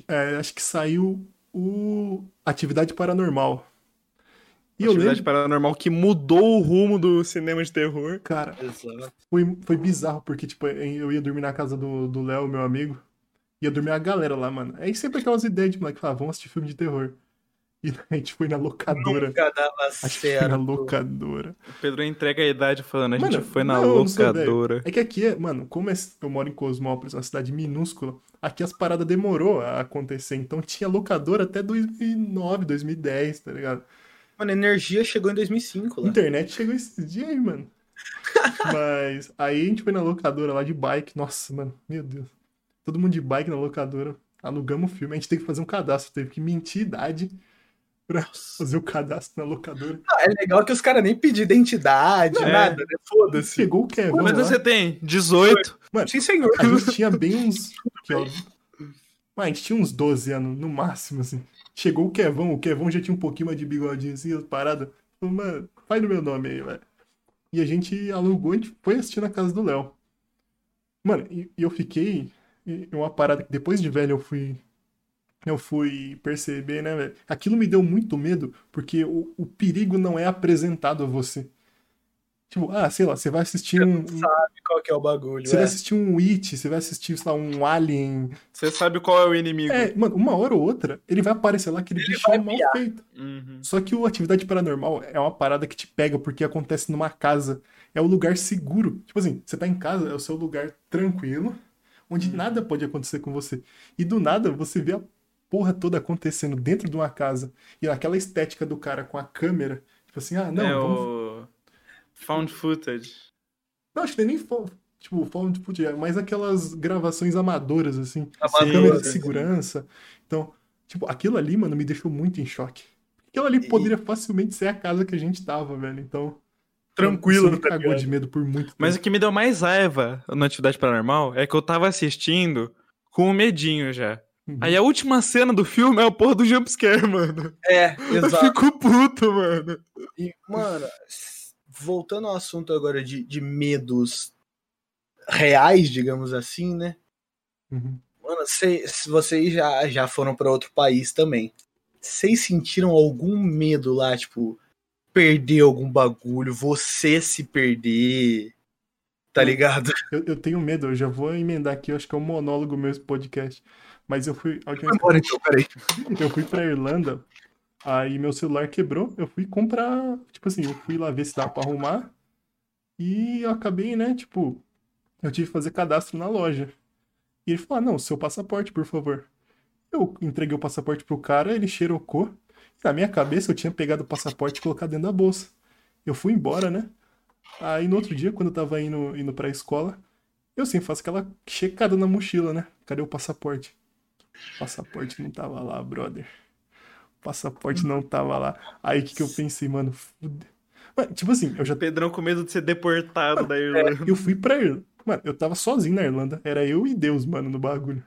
é, acho que saiu o Atividade Paranormal. E eu lembro, paranormal que mudou o rumo do cinema de terror. cara, Exato. foi, foi bizarro, porque, tipo, eu ia dormir na casa do do Léo, meu amigo, ia dormir a galera lá, mano. Aí sempre aquelas ideias de moleque, falar, vamos assistir filme de terror. E a gente foi na locadora. Nunca dava foi na certo. locadora. O Pedro entrega a idade falando, a gente Mano, foi na não, eu não locadora. É que aqui, é, mano, como é- eu moro em Cosmópolis, uma cidade minúscula, aqui as paradas demorou a acontecer. Então tinha locadora até 2009, 2010, tá ligado? Mano, a energia chegou em 2005 lá. Internet chegou esses dias aí, mano. Mas aí a gente foi na locadora lá de bike. Nossa, mano, meu Deus. Todo mundo de bike na locadora. Alugamos o filme. A gente teve que fazer um cadastro. Teve que mentir idade pra fazer o cadastro na locadora. Ah, é legal que os caras nem pediram identidade, É. nada, né? Foda-se. Chegou o Kevin Quantos lá. você tem? 18? Sim, senhor. A gente tinha bem uns. aqui, ó. Mas a gente tinha uns 12 anos, no máximo, assim. Chegou o Kevão, o Kevão já tinha um pouquinho mais de bigodinho assim, as paradas. Mano, faz no meu nome aí, velho. E a gente alugou, a gente foi assistir na casa do Léo. Mano, e, e eu fiquei. e uma parada que depois de velho eu fui. Eu fui perceber, né, velho? Aquilo me deu muito medo, porque o, o perigo não é apresentado a você. Tipo, ah, sei lá, você vai assistir um. um- Sabe qual que é o bagulho, você vai é. assistir um It, você vai assistir, sei lá, um Alien. Você sabe qual é o inimigo. É, mano, uma hora ou outra, ele vai aparecer lá aquele Ele vai mal piar. feito. Uhum. Só que o Atividade Paranormal é uma parada que te pega porque acontece numa casa. É o lugar seguro. Tipo assim, você tá em casa, é o seu lugar tranquilo, onde nada pode acontecer com você. E do nada você vê a porra toda acontecendo dentro de uma casa. E aquela estética do cara com a câmera, tipo assim, ah, não, é vamos. o found footage. Não, acho que nem fo- tipo, found footage, é mais aquelas gravações amadoras, assim. Amador, câmera de segurança. Então, tipo, aquilo ali, mano, me deixou muito em choque. Aquilo ali poderia facilmente ser a casa que a gente tava, velho. Então, Tranquilo, me tá cagou de medo por muito tempo. Mas o que me deu mais raiva na atividade paranormal é que eu tava assistindo com um medinho já. Aí a última cena do filme é a porra do jumpscare, mano. É, Eu exato. fico puto, mano. E, mano, voltando ao assunto agora de, de medos reais, digamos assim, né? Uhum. Mano, cê- vocês já, já foram pra outro país também. Vocês sentiram algum medo lá, tipo, perder algum bagulho, você se perder, tá ligado? Eu, eu tenho medo, eu já vou emendar aqui, eu acho que é um monólogo meu esse podcast. Mas eu fui. Bora então. Eu fui pra Irlanda, aí meu celular quebrou, eu fui comprar, tipo assim, eu fui lá ver se dava pra arrumar, e eu acabei, né, tipo, eu tive que fazer cadastro na loja. E ele falou, ah, não, seu passaporte, por favor. Eu entreguei o passaporte pro cara, ele xerocou, na minha cabeça eu tinha pegado o passaporte e colocado dentro da bolsa. Eu fui embora, né? Aí no outro dia, quando eu tava indo, indo pra escola, eu sempre faço aquela checada na mochila, né? Cadê o passaporte? O passaporte não tava lá, brother. Passaporte não tava lá. Aí o que, que eu pensei, mano? Fude... Mano, tipo assim, eu já. Pedrão com medo de ser deportado da Irlanda. Eu fui pra Irlanda. Mano, eu tava sozinho na Irlanda. Era eu e Deus, mano, no bagulho.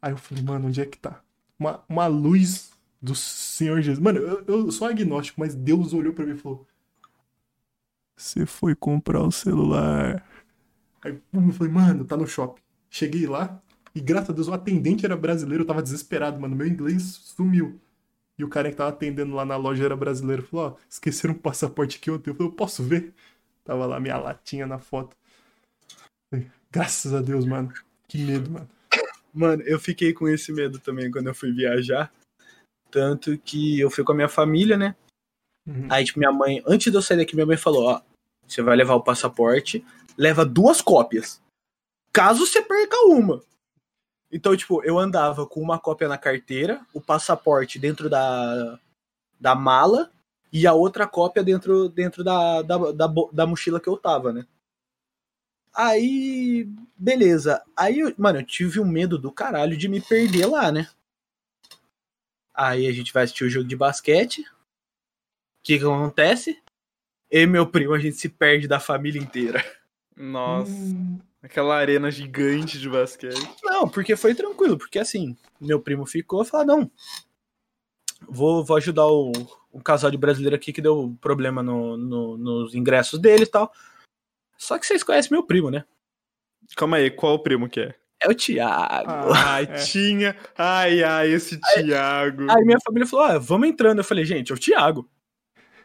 Aí eu falei, mano, onde é que tá? Uma, uma luz do Senhor Jesus. Mano, eu, eu sou agnóstico, mas Deus olhou pra mim e falou: Você foi comprar o celular. Aí eu falei, mano, tá no shopping. Cheguei lá e graças a Deus o atendente era brasileiro. Eu tava desesperado, mano. Meu inglês sumiu. E o cara que tava atendendo lá na loja era brasileiro. Falou: Ó, esqueceram um passaporte aqui ontem. Eu falei: Eu posso ver? Tava lá minha latinha na foto. Falei, Graças a Deus, mano. Que medo, mano. Mano, eu fiquei com esse medo também quando eu fui viajar. Tanto que eu fui com a minha família, né? Uhum. Aí, tipo, minha mãe, antes de eu sair daqui, minha mãe falou: Ó, você vai levar o passaporte, leva duas cópias. Caso você perca uma. Então, tipo, eu andava com uma cópia na carteira, o passaporte dentro da, da mala e a outra cópia dentro, dentro da, da, da, da mochila que eu tava, né? Aí, beleza. Aí, eu- mano, eu tive um medo do caralho de me perder lá, né? Aí a gente vai assistir o jogo de basquete. O que que acontece? Eu e meu primo, a gente se perde da família inteira. Nossa, Hum, aquela arena gigante de basquete. Não, porque foi tranquilo, porque assim, meu primo ficou e falou, não, vou, vou ajudar o, um casal de brasileiro aqui que deu problema no, no- nos ingressos dele e tal. Só que vocês conhecem meu primo, né? Calma aí, qual o primo que é? É o Thiago. Ah, Ai, é. tinha. Ai, ai, esse Thiago. Aí minha família falou, ah, vamos entrando. Eu falei, gente, é o Thiago.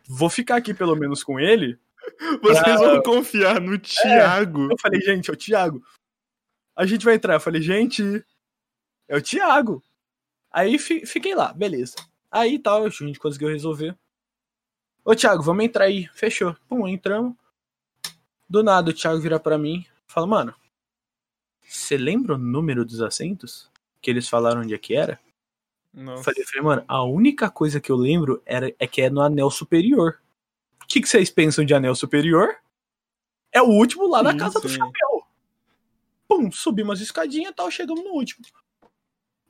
Vou ficar aqui pelo menos com ele. Vocês vão confiar no Thiago. Eu falei, gente, é o Thiago. A gente vai entrar. Eu falei, gente, é o Thiago. Aí fi- fiquei lá, beleza. Aí tal, a gente conseguiu resolver. Ô, Thiago, vamos entrar aí. Fechou. Pum, entramos. Do nada o Thiago vira pra mim fala, mano, você lembra o número dos assentos? Que eles falaram onde é que era? Nossa. falei, falei, mano, a única coisa que eu lembro era, é que é no anel superior. O que, que vocês pensam de anel superior? É o último lá na Sim, casa do sim. chapéu. Pum, subimos as escadinhas e tal, chegamos no último.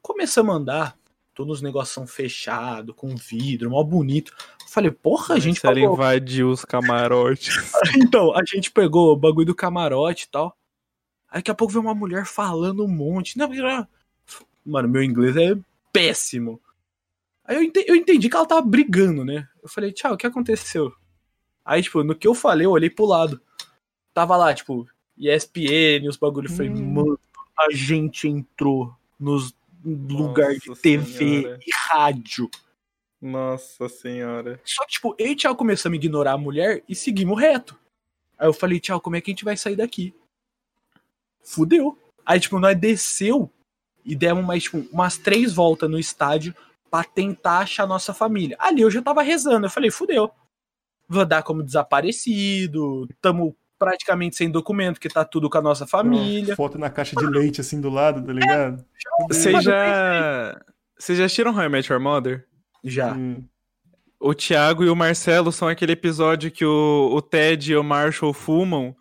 Começamos a andar, todos os negócios fechados, com vidro, mal bonito. Falei, porra, a gente a pagou. invadir os camarotes. Então, a gente pegou o bagulho do camarote e tal. Aí daqui a pouco veio uma mulher falando um monte. Mano, meu inglês é péssimo. Aí eu entendi, eu entendi que ela tava brigando, né? Eu falei, tchau, o que aconteceu? Aí, tipo, no que eu falei, eu olhei pro lado. Tava lá, tipo, ESPN, os bagulhos. Eu falei, Hum. mano, a gente entrou nos lugares de TV Senhora. e rádio. Nossa senhora. Só que, tipo, eu e Thiago começamos a ignorar a mulher e seguimos reto. Aí eu falei, Thiago, como é que a gente vai sair daqui? Fudeu. Aí, tipo, nós desceu e demos mais, tipo, umas três voltas no estádio pra tentar achar nossa família. Ali eu já tava rezando. Eu falei, fudeu. Vou dar como desaparecido. Tamo praticamente sem documento, que tá tudo com a nossa família. Foto na caixa de leite assim do lado, tá ligado? Vocês Mano, já. Vocês já assistiram How I Met Your Mother? Já. Hum. O Thiago e o Marcelo são aquele episódio que o, o Ted e o Marshall fumam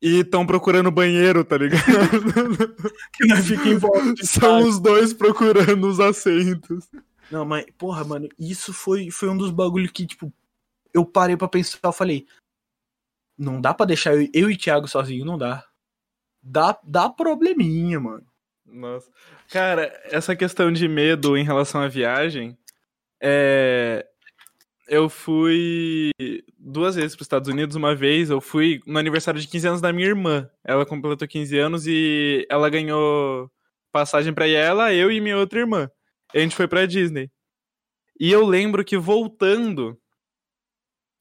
e estão procurando banheiro, tá ligado? Que nós fica em volta de São os dois procurando os assentos. Não, mas, porra, mano, isso foi, foi um dos bagulhos que, tipo, eu parei pra pensar, eu falei, não dá pra deixar eu, eu e Thiago sozinho, não dá. Dá, dá probleminha, mano. Nossa. Cara, essa questão de medo em relação à viagem, é... eu fui duas vezes para os Estados Unidos. Uma vez eu fui no aniversário de 15 anos da minha irmã. Ela completou 15 anos e ela ganhou passagem para ela, eu e minha outra irmã. A gente foi para Disney. E eu lembro que voltando,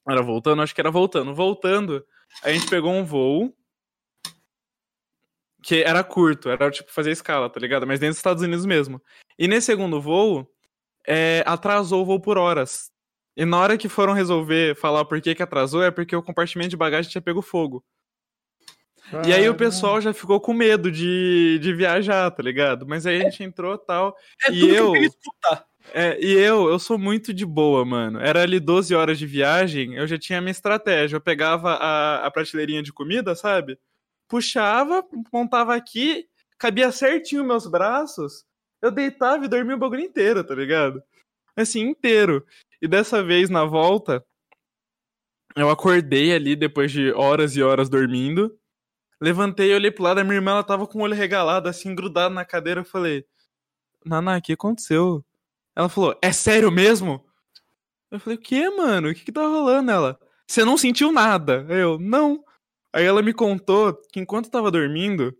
era voltando, acho que era voltando, voltando, a gente pegou um voo que era curto, era tipo fazer escala, tá ligado? Mas dentro dos Estados Unidos mesmo. E nesse segundo voo, é, atrasou o voo por horas. E na hora que foram resolver falar por que, que atrasou, é porque o compartimento de bagagem tinha pego fogo. Ah, e aí o pessoal já ficou com medo de, de viajar, tá ligado? Mas aí a gente entrou tal. É e eu. É, e eu, eu sou muito de boa, mano. Era ali 12 horas de viagem, eu já tinha minha estratégia. Eu pegava a, a prateleirinha de comida, sabe? puxava, montava aqui, cabia certinho meus braços, eu deitava e dormia o bagulho inteiro, tá ligado? Assim, inteiro. E dessa vez, na volta, eu acordei ali depois de horas e horas dormindo. Levantei, olhei pro lado, a minha irmã ela tava com o olho regalado, assim, grudado na cadeira. Eu falei, Naná, o que aconteceu? Ela falou, é sério mesmo? Eu falei, o que, mano? O que que tá rolando? Ela, você não sentiu nada? Eu, não. Aí ela me contou que enquanto tava dormindo,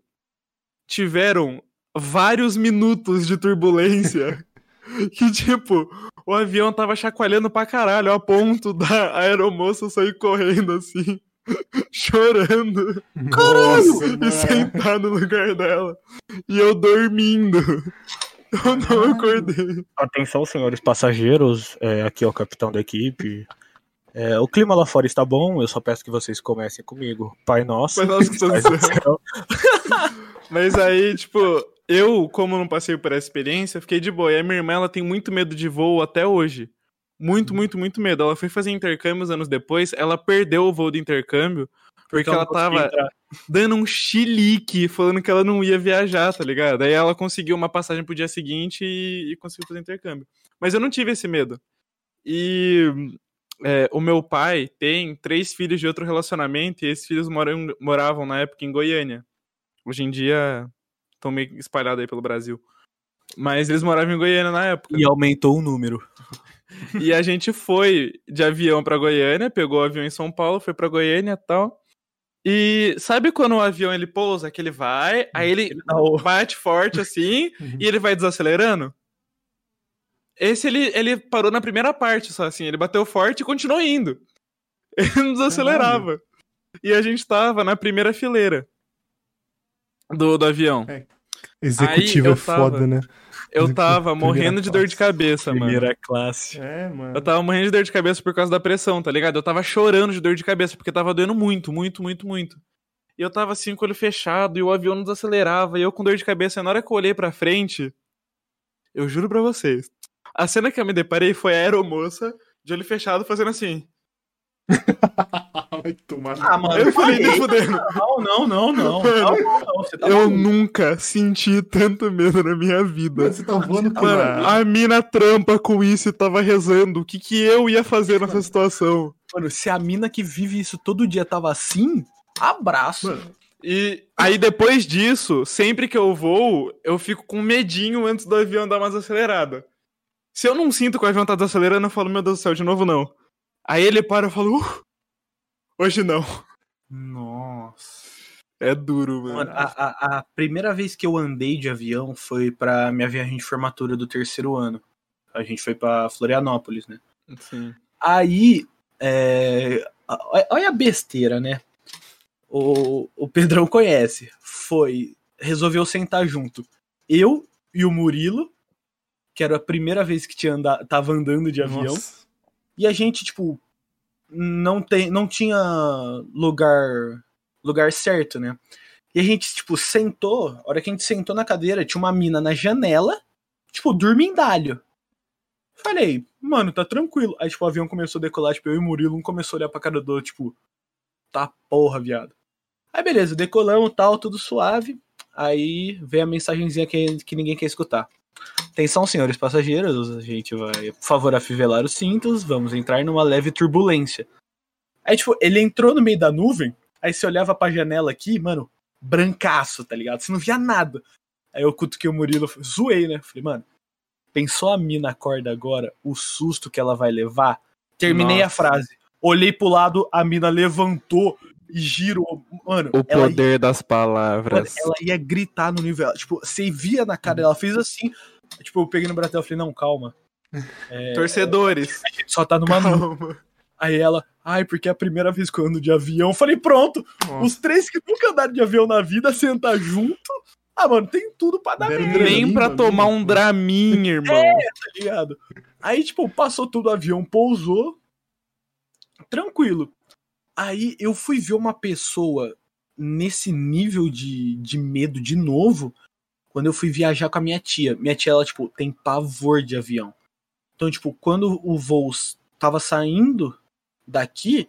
tiveram vários minutos de turbulência. que, tipo, o avião tava chacoalhando pra caralho, a ponto da aeromoça sair correndo assim, chorando. Caralho! e sentar no lugar dela. E eu dormindo. Eu não acordei. Atenção, senhores passageiros. É, aqui é o capitão da equipe. É, o clima lá fora está bom, eu só peço que vocês comecem comigo. Pai Nosso. Pai Nosso que céu. Mas aí, tipo, eu, como não passei por essa experiência, fiquei de boa. E a minha irmã, ela tem muito medo de voo até hoje. Muito, uhum. muito, muito medo. Ela foi fazer intercâmbios anos depois, ela perdeu o voo de intercâmbio porque, ela tava dando um chilique, falando que ela não ia viajar, tá ligado? Aí ela conseguiu uma passagem pro dia seguinte e, e conseguiu fazer intercâmbio. Mas eu não tive esse medo. E é, o meu pai tem três filhos de outro relacionamento e esses filhos moram, moravam na época em Goiânia. Hoje em dia estão meio espalhados aí pelo Brasil. Mas eles moravam em Goiânia na época. E aumentou o número. e a gente foi de avião para Goiânia, pegou o avião em São Paulo, foi para Goiânia e tal. E sabe quando o avião ele pousa, que ele vai, aí ele, ele bate forte assim uhum. e ele vai desacelerando? Esse ele, ele parou na primeira parte, só assim. Ele bateu forte e continuou indo. Ele não desacelerava. E a gente tava na primeira fileira do, do avião. É. Executivo é foda, né? Eu tava morrendo de dor de cabeça, mano. Primeira classe. É, mano. Eu tava morrendo de dor de cabeça por causa da pressão, tá ligado? Eu tava chorando de dor de cabeça, porque tava doendo muito, muito, muito, muito. E eu tava assim com o olho fechado, e o avião não desacelerava, e eu com dor de cabeça. E na hora que eu olhei pra frente, eu juro pra vocês, a cena que eu me deparei foi a aeromoça, de olho fechado, fazendo assim. Vai tomar. Ah, mano. Eu falei, me fudendo. Não, não, não, não. Mano, não, não tá eu nunca senti tanto medo na minha vida. Mano, você tá voando com Mano, a mina trampa com isso e tava rezando. O que, que eu ia fazer nessa situação? Mano, se a mina que vive isso todo dia tava assim, abraço. Mano, e aí depois disso, sempre que eu vou, eu fico com medinho antes do avião dar mais acelerada. Se eu não sinto que o avião tá desacelerando, eu falo, meu Deus do céu, de novo não. Aí ele para e eu falo, uh, hoje não. Nossa. É duro, mano. mano a, a, a, primeira vez que eu andei de avião foi pra minha viagem de formatura do terceiro ano. A gente foi pra Florianópolis, né? Sim. Aí, é... olha a besteira, né? O, o Pedrão conhece. Foi, resolveu sentar junto. Eu e o Murilo que era a primeira vez que tinha anda, tava andando de avião. Nossa. E a gente, tipo, não, tem, não tinha lugar lugar certo, né? E a gente, tipo, sentou, a hora que a gente sentou na cadeira, tinha uma mina na janela, tipo, dormindalho. Falei, mano, tá tranquilo. Aí, tipo, o avião começou a decolar, tipo, eu e o Murilo, um começou a olhar pra cara do outro, tipo, tá porra, viado. Aí, beleza, decolamos tal, tudo suave. Aí veio a mensagenzinha que, que ninguém quer escutar. Atenção, senhores passageiros, a gente vai, por favor, afivelar os cintos, vamos entrar numa leve turbulência. Aí, tipo, ele entrou no meio da nuvem, aí você olhava pra janela aqui, mano, brancaço, tá ligado? Você não via nada. Aí eu cutuquei o Murilo, zoei, né? Falei, mano, pensou a mina acorda agora, o susto que ela vai levar? Terminei a Nossa. frase. Olhei pro lado, a mina levantou e girou. Mano, O poder das mano, palavras. ela ia gritar no nível. Tipo, você via na cara dela, ela fez assim. Tipo, eu peguei no braço dela e falei, não, calma. Torcedores. A gente só tá numa nu. Calma. Aí ela, ai, porque é a primeira vez que eu ando de avião. Eu falei, pronto, Nossa. os três que nunca andaram de avião na vida, sentar junto. Ah, mano, tem tudo pra dar merda, Nem pra Draminha, tomar viu? um Dramin, irmão. tá ligado? Aí, tipo, passou tudo, o avião pousou. Tranquilo. Aí eu fui ver uma pessoa nesse nível de, de medo de novo quando eu fui viajar com a minha tia. Minha tia, ela, tipo, tem pavor de avião. Então, tipo, quando o voo tava saindo daqui,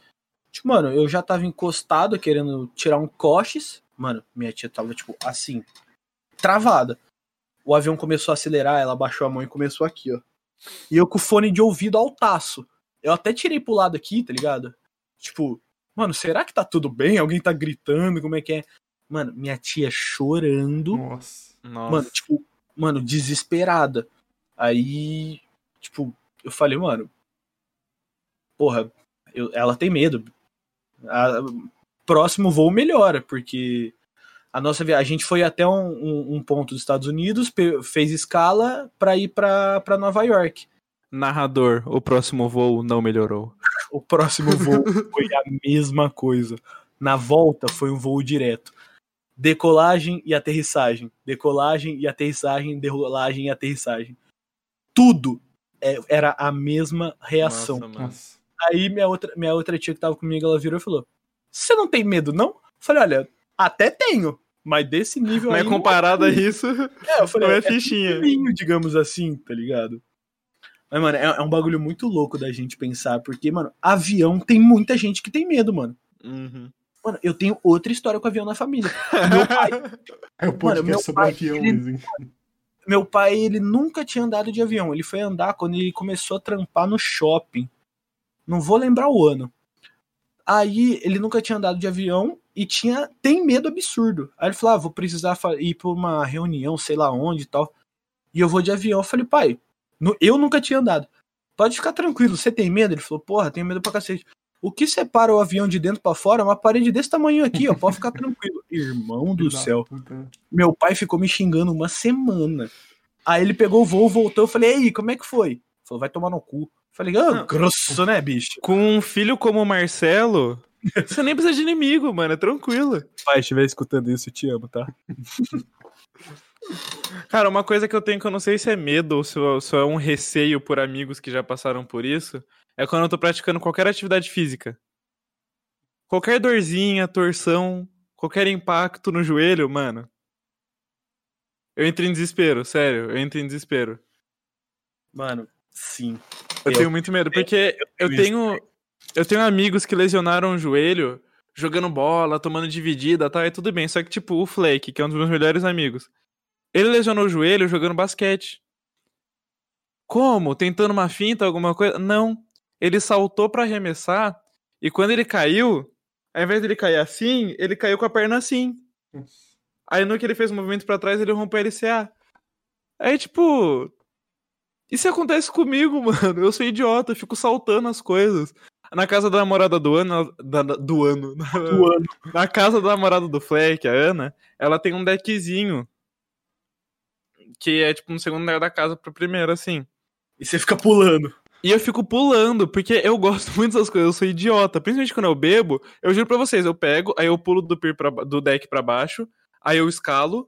tipo, mano, eu já tava encostado querendo tirar um coches. Mano, minha tia tava, tipo, assim, travada. O avião começou a acelerar, ela baixou a mão e começou aqui, ó. E eu com o fone de ouvido altaço. Eu até tirei pro lado aqui, tá ligado? Tipo, mano, será que tá tudo bem? Alguém tá gritando? Como é que é? Mano, minha tia chorando. Nossa. Nossa. Mano, tipo, mano, desesperada. Aí, tipo, eu falei, mano, porra, eu- ela tem medo. A- próximo voo melhora, porque a nossa viagem, a gente foi até um, um- um ponto dos Estados Unidos, fez escala pra ir pra, pra Nova York. Narrador, o próximo voo não melhorou. O próximo voo foi a mesma coisa. Na volta foi um voo direto. Decolagem e aterrissagem. Decolagem e aterrissagem, decolagem e aterrissagem. Tudo é- era a mesma reação. Nossa. Nossa. Aí minha outra, minha outra tia que tava comigo, ela virou e falou: Você não tem medo, não? Eu falei, olha, até tenho. Mas desse nível Mas aí. comparado a isso, é, eu falei, não é é fichinha. digamos assim, tá ligado? Mas, mano, é, é um bagulho muito louco da gente pensar, porque, mano, avião tem muita gente que tem medo, mano. Uhum. Mano, eu tenho outra história com avião na família. Meu pai, É o podcast meu sobre pai, avião, ele- mesmo. meu pai, ele nunca tinha andado de avião. Ele foi andar quando ele começou a trampar no shopping. Não vou lembrar o ano. Aí ele nunca tinha andado de avião e tinha tem medo absurdo. Aí ele falou: ah, vou precisar ir pra uma reunião, sei lá onde e tal. E eu vou de avião. Eu falei, pai, eu nunca tinha andado. Pode ficar tranquilo, você tem medo? Ele falou, porra, tenho medo pra cacete. O que separa o avião de dentro pra fora é uma parede desse tamanho aqui, ó. Pode ficar tranquilo. Irmão do céu. Meu pai ficou me xingando uma semana. Aí ele pegou o voo, voltou. Eu falei, e aí, como é que foi? Falou, vai tomar no cu. Falei, ah, grosso, né, bicho? Com um filho como o Marcelo, você nem precisa de inimigo, mano. É tranquilo. Pai, estiver escutando isso, eu te amo, tá? Cara, uma coisa que eu tenho que eu não sei se é medo ou se é- se é um receio por amigos que já passaram por isso, é quando eu tô praticando qualquer atividade física. Qualquer dorzinha, torção, qualquer impacto no joelho, mano. Eu entro em desespero, sério, eu entro em desespero. Mano, sim. Eu, Eu- tenho muito medo, porque eu tenho tenho eu tenho amigos que lesionaram o joelho jogando bola, tomando dividida, tá? E tudo bem, só que tipo o Flake, que é um dos meus melhores amigos, ele lesionou o joelho jogando basquete. Como? Tentando uma finta, alguma coisa? Não. Ele saltou pra arremessar e quando ele caiu, ao invés dele cair assim, ele caiu com a perna assim. Aí no que ele fez o movimento pra trás, ele rompeu a LCA. Aí, tipo. Isso acontece comigo, mano. Eu sou idiota, eu fico saltando as coisas. Na casa da namorada do ano. da- do ano. Na, Do ano. na casa da namorada do Fleck, a Ana, ela tem um deckzinho. Que é tipo no segundo andar da casa pro primeiro, assim. E você fica pulando. E eu fico pulando, porque eu gosto muito dessas coisas, eu sou idiota. Principalmente quando eu bebo, eu juro pra vocês, eu pego, aí eu pulo do, pra, do deck pra baixo, aí eu escalo,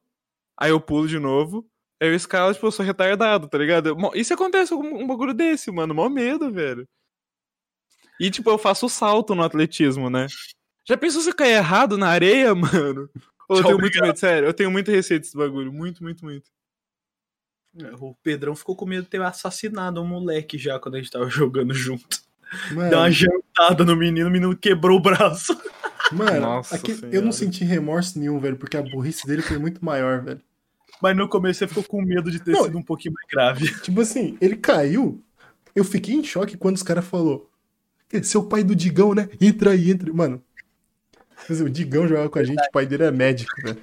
aí eu pulo de novo, aí eu escalo, tipo, eu sou retardado, tá ligado? Isso acontece com um bagulho desse, mano, mó medo, velho. E, tipo, eu faço salto no atletismo, né? Já pensou se eu cair errado na areia, mano? Ô, eu tenho muito medo, sério, eu tenho muito receio desse bagulho, muito, muito, muito. O Pedrão ficou com medo de ter assassinado um moleque já quando a gente tava jogando junto. Mano, Deu uma jantada no menino, o menino quebrou o braço. mano Nossa aqui- eu não senti remorso nenhum, velho, porque a burrice dele foi muito maior, velho. Mas no começo você ficou com medo de ter Não. sido um pouquinho mais grave. Tipo assim, ele caiu, eu fiquei em choque quando os caras falaram, seu pai do Digão, né? Entra aí, entra. Mano, o Digão jogava com a gente, o pai dele é médico, velho.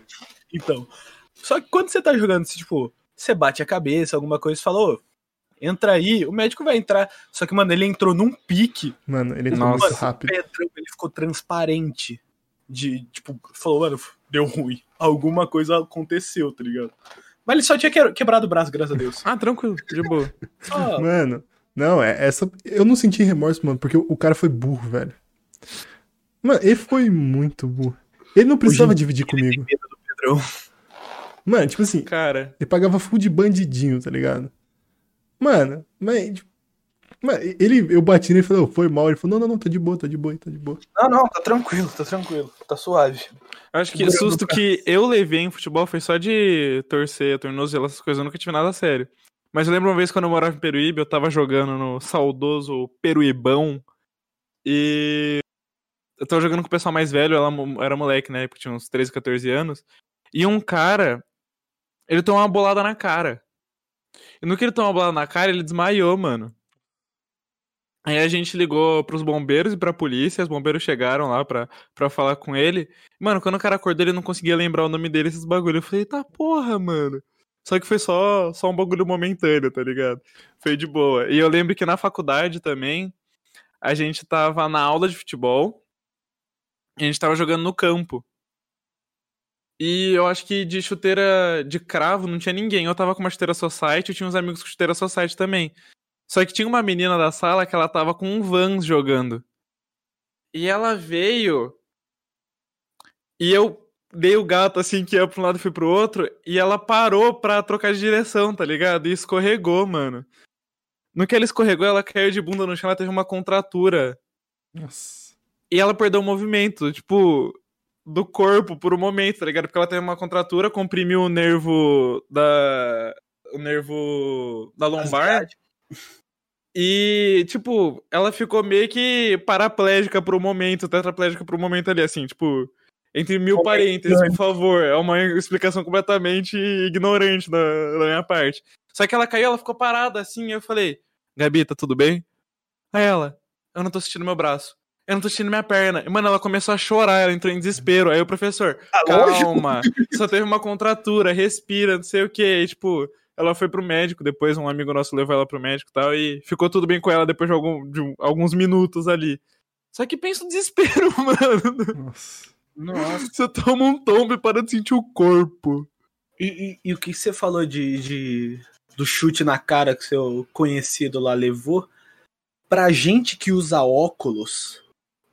Então, Só que quando você tá jogando, você, tipo, você bate a cabeça, alguma coisa, falou, entra aí, o médico vai entrar. Só que, mano, ele entrou num pique. Mano, ele entrou Nossa. muito rápido. Pedrão, ele ficou transparente. De, tipo, falou, mano, deu ruim. Alguma coisa aconteceu, tá ligado? Mas ele só tinha que- quebrado o braço, graças a Deus. Ah, tranquilo, de boa. Só- Mano, não, é essa. Eu não senti remorso, mano, porque o cara foi burro, velho. Mano, ele foi muito burro. Ele não precisava Hoje dividir comigo. medo do Pedrão. Mano, tipo assim, Cara, ele pagava full de bandidinho, tá ligado? Mano, mas. tipo, mano, ele, eu bati nele e falei, "Ô, foi mal. Ele falou, não, não, não, tá de boa, tá de boa, tá de boa. Não, não, tá tranquilo, tá tranquilo, tá suave. acho que o susto que eu levei em futebol foi só de torcer, tornozelo, essas coisas, eu nunca tive nada sério. Mas eu lembro uma vez quando eu morava em Peruíbe, eu tava jogando no saudoso Peruibão e eu tava jogando com o pessoal mais velho, ela era moleque, né, porque tinha uns 13, 14 anos, e um cara, ele tomou uma bolada na cara. E no que ele tomou uma bolada na cara, ele desmaiou, mano. Aí a gente ligou pros bombeiros e pra polícia, os bombeiros chegaram lá pra, pra falar com ele. Mano, quando o cara acordou, ele não conseguia lembrar o nome dele, esses bagulho. Eu falei, tá porra, mano. Só que foi só, só um bagulho momentâneo, tá ligado? Foi de boa. E eu lembro que na faculdade também, a gente tava na aula de futebol, e a gente tava jogando no campo. E eu acho que de chuteira de cravo não tinha ninguém. Eu tava com uma chuteira Society, eu tinha uns amigos com chuteira Society também. Só que tinha uma menina da sala que ela tava com um Vans jogando. E ela veio. E eu dei o gato assim que ia pra um lado e fui pro outro. E ela parou pra trocar de direção, tá ligado? E escorregou, mano. No que ela escorregou, ela caiu de bunda no chão, ela teve uma contratura. Nossa. E ela perdeu o movimento, tipo, do corpo por um momento, tá ligado? Porque ela teve uma contratura, comprimiu o nervo da. O nervo da lombar. E, tipo, ela ficou meio que paraplégica por um momento, tetraplégica por um momento ali, assim, tipo, entre mil é parênteses, por favor. É uma explicação completamente ignorante da, da minha parte. Só que ela caiu, ela ficou parada assim, e eu falei, Gabi, tá tudo bem? Aí ela, eu não tô sentindo meu braço. Eu não tô sentindo minha perna. E, mano, ela começou a chorar, ela entrou em desespero. Aí o professor, calma, só teve uma contratura, respira, não sei o que. E, tipo, ela foi pro médico, depois um amigo nosso levou ela pro médico e tal, e ficou tudo bem com ela depois de, algum- de um- alguns minutos ali. Só que pensa no desespero, mano. Nossa. Nossa. Você toma um tombo e para de sentir o corpo. E, e- e o que você falou de, de- do chute na cara que seu conhecido lá levou? Pra gente que usa óculos,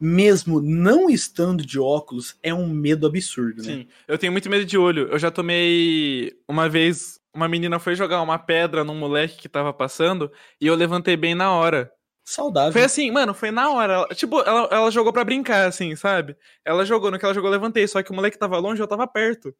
mesmo não estando de óculos, é um medo absurdo, né? Sim, eu tenho muito medo de olho. Eu já tomei. Uma vez, uma menina foi jogar uma pedra num moleque que tava passando e eu levantei bem na hora. Saudável. Foi assim, mano, foi na hora. Ela- tipo, ela, ela jogou pra brincar, assim, sabe? Ela jogou, no que ela jogou, eu levantei. Só que o moleque tava longe, eu tava perto.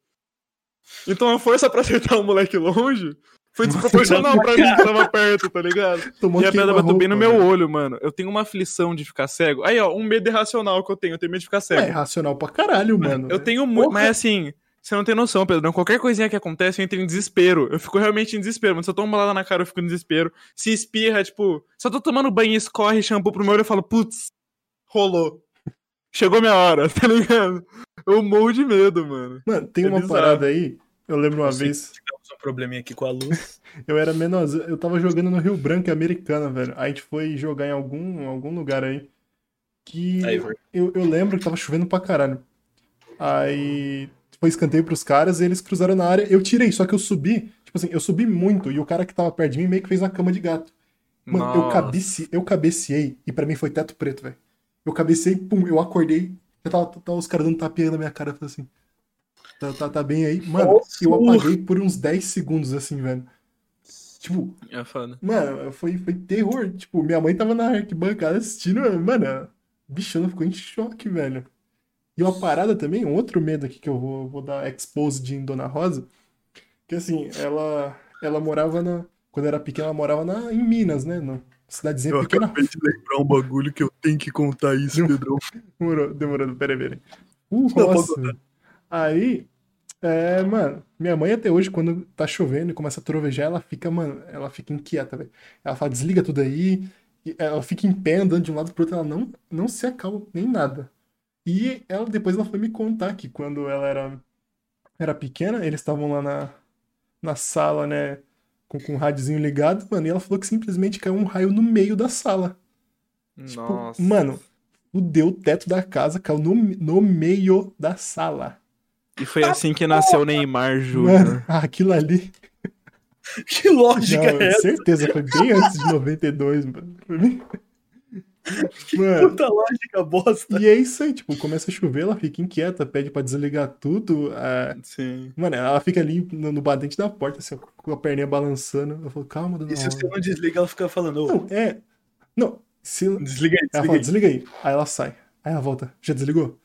Então a força pra acertar o moleque longe foi desproporcional pra mim que tava perto, tá ligado? Tomou E a pedra bateu bem no meu olho, mano. Eu tenho uma aflição de ficar cego. Aí, ó, um medo irracional que eu tenho. Eu tenho medo de ficar velho. É cego. racional pra caralho, mano. Eu tenho muito. Mas assim, você não tem noção, Pedro. Qualquer coisinha que acontece, eu entro em desespero. Eu fico realmente em desespero. Mas se eu tomo uma balada na cara, eu fico em desespero. Se espirra, tipo, se eu tô tomando banho e escorre shampoo pro meu olho, eu falo, putz, rolou. Chegou minha hora, tá ligado? Eu morro de medo, mano. Mano, tem É uma bizarro. parada aí. Eu lembro uma Eu vez, Tivemos um probleminha aqui com a luz. eu era menor, eu tava jogando no Rio Branco, é americana, velho. Aí a gente foi jogar em algum, algum lugar aí. Que Aí, eu, eu lembro que tava chovendo pra caralho. Aí foi escanteio pros caras e eles cruzaram na área. Eu tirei, só que eu subi, tipo assim, eu subi muito e o cara que tava perto de mim meio que fez uma cama de gato. Mano, eu, cabece, eu cabeceei e pra mim foi teto preto, velho. Eu cabeceei, pum, eu acordei, tava, tava os caras dando tapinha na minha cara, assim, tá, tá, tá bem aí? Mano, Nossa. eu apaguei por uns 10 segundos, assim, velho. Tipo, É foda. mano, foi, foi terror. Tipo, minha mãe tava na arquibancada assistindo, mano, a bichona ficou em choque, velho. E uma parada também, um outro medo aqui que eu vou, vou dar expose de em Dona Rosa, que assim, ela, ela morava na. Quando era pequena, ela morava na, em Minas, né? Na cidadezinha pequena. de lembrar um bagulho que eu tenho que contar isso, Pedrão. Demorou, demorou, peraí, peraí. Uh, Não, nossa. Aí, é, mano, minha mãe até hoje, quando tá chovendo e começa a trovejar, ela fica, mano, ela fica inquieta, velho. Ela fala, desliga tudo aí. Ela fica em pé, andando de um lado pro outro, ela não, não se acalma nem nada. E ela, depois ela foi me contar que quando ela era, era pequena, eles estavam lá na, na sala, né? Com, com o rádiozinho ligado, mano, e ela falou que simplesmente caiu um raio no meio da sala. Tipo, Nossa. mano, fudeu o teto da casa, caiu no, no meio da sala. E foi assim que nasceu o Neymar Júnior. Aquilo ali. Que lógica Não, é essa? certeza, foi bem antes de 92, mano. Mano, Puta lógica bosta. e é isso aí, tipo, começa a chover, ela fica inquieta, pede pra desligar tudo. é, Sim. Mano, ela fica ali no, no batente da porta, assim, com a perninha balançando. Eu falo, calma, dona E se você não desliga, ela fica falando, Não, é. Não, se. Ela desliga aí, desliga fala, aí. desliga aí. Aí ela sai. Aí ela volta. Já desligou?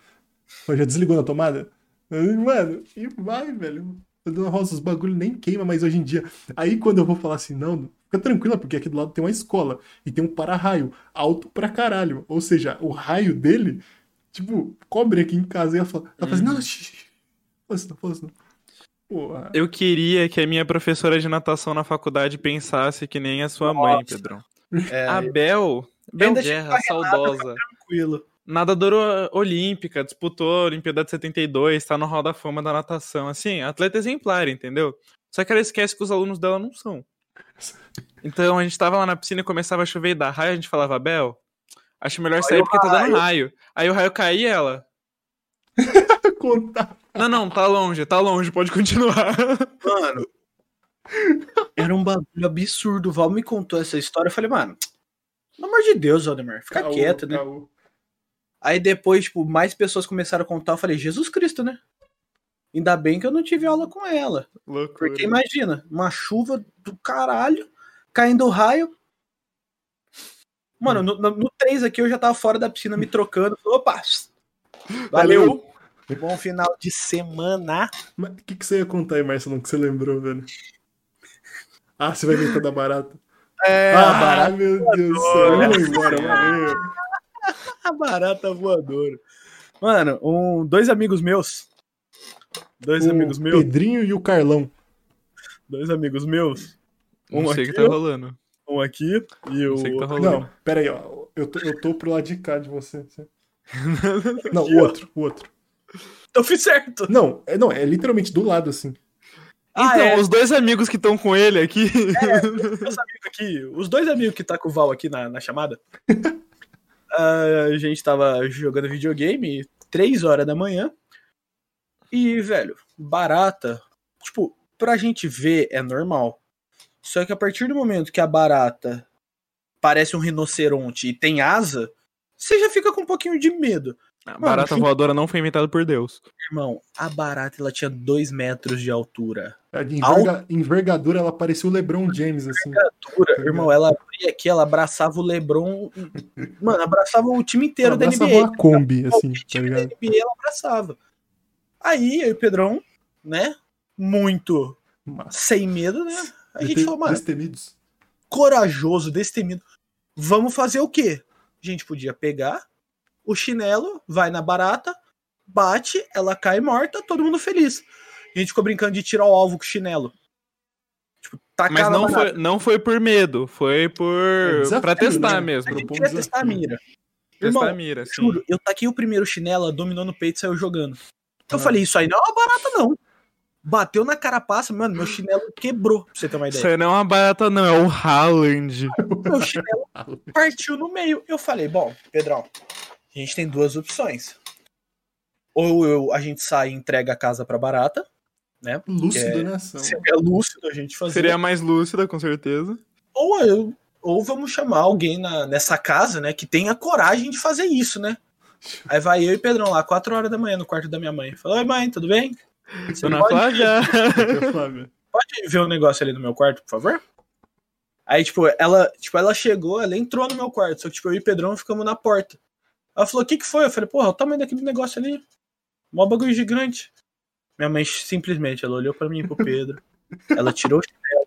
Ou já desligou na tomada? Mano, e vai, velho. Dona Rosa, os bagulho nem queima mais hoje em dia. Aí quando eu vou falar assim, não, fica tranquila, porque aqui do lado tem uma escola e tem um para-raio alto pra caralho. Ou seja, o raio dele, tipo, cobre aqui em casa. E ela fala, ela fala assim, não, isso não, fala isso não. Porra. Eu queria que a minha professora de natação na faculdade pensasse que nem a sua mãe, Nossa. Pedrão. É, A Bel, Guerra, saudosa. tranquilo. Nadadora olímpica, disputou a Olimpíada de 72, tá no Hall da Fama da natação. Assim, atleta exemplar, entendeu? Só que ela esquece que os alunos dela não são. Então a gente tava lá na piscina e começava a chover e dar raio, a gente falava, Bel, acho melhor sair porque tá dando raio." Aí o raio caía e ela. Contar. Não, não, tá longe, tá longe, pode continuar. Mano, era um bagulho absurdo. O Val me contou essa história. Eu falei, mano, pelo amor de Deus, Aldemar, fica Caô, quieto, né? caô. Aí depois, tipo, mais pessoas começaram a contar. Eu falei, Jesus Cristo, né? Ainda bem que eu não tive aula com ela. Loucura. Porque imagina, uma chuva do caralho, caindo raio. Mano, no, no, no 3 aqui eu já tava fora da piscina me trocando. Opa! Valeu! Bom final de semana. Mas o que, que você ia contar aí, Marcelo, que você lembrou, velho? Ah, você vai inventar da barata. É, Ah, barata, meu Deus do céu. Vamos embora, valeu. a barata voadora. Mano, um, dois amigos meus. Dois O amigos meus. Pedrinho e o Carlão. Dois amigos meus. Não Um sei o que aqui, tá rolando. um aqui e o Não sei o que tá outro. rolando. Não, pera aí, ó. Eu tô, eu tô pro lado de cá de você. Não, o outro, o outro. Eu fiz certo. Não, é, não, é literalmente do lado, assim. Ah, então, é. os dois amigos que estão com ele aqui. Meus amigos aqui, os dois amigos que tá com o Val aqui na, na chamada. ah, a gente tava jogando videogame, três horas da manhã. E, velho, barata. Tipo, pra gente ver é normal. Só que a partir do momento que a barata parece um rinoceronte e tem asa, você já fica com um pouquinho de medo. A barata Mano, voadora não foi inventada por Deus. Irmão, a barata ela tinha dois metros de altura. A de enverga- envergadura, ela parecia o LeBron James, assim. Altura, irmão, ela abria aqui, ela abraçava o Lebron. Mano, abraçava o time inteiro Ela da abraçava NBA. uma Kombi, assim, Qualquer tá time da ligado? NBA ela abraçava. Aí, eu e o Pedrão, né? Muito sem medo, né? A gente falou, mano, Destemidos. corajoso, destemido. Vamos fazer o quê? A gente podia pegar o chinelo, vai na barata, bate, ela cai morta, todo mundo feliz. A gente ficou brincando de tirar o alvo com o chinelo. Tipo, tacar Mas na não foi, não foi por medo, foi por. É desafio, pra testar né? mesmo. A gente queria testar a mira. Testar Irmão, a mira, assim. Juro, eu taquei o primeiro chinelo, dominou no peito e saiu jogando. Eu Ah. falei, isso aí não é uma barata, não. Bateu na carapaça, mano, meu chinelo quebrou, pra você ter uma Isso ideia. aí não é uma barata, não, é o Haaland. Meu chinelo partiu no meio. Eu falei, bom, Pedrão, a gente tem duas opções. Ou eu, a gente sai e entrega a casa pra barata, né? Lúcido, É, né? Seria lúcido a gente fazer. Seria mais lúcida, com certeza. Ou eu, ou vamos chamar alguém na, nessa casa, né, que tenha coragem de fazer isso, né? Aí vai eu e Pedrão lá, 4 horas da manhã, no quarto da minha mãe. Falou, oi mãe, tudo bem? Você Dona pode, Flávia. Pode ver um negócio ali no meu quarto, por favor? Aí, tipo, ela, tipo, ela chegou, ela entrou no meu quarto, só que, tipo, eu e o Pedrão ficamos na porta. Ela falou, o que que foi? Eu falei, porra, o tamanho daquele negócio ali. Mó bagulho gigante. Minha mãe simplesmente, ela olhou pra mim e pro Pedro. ela tirou o chinelo.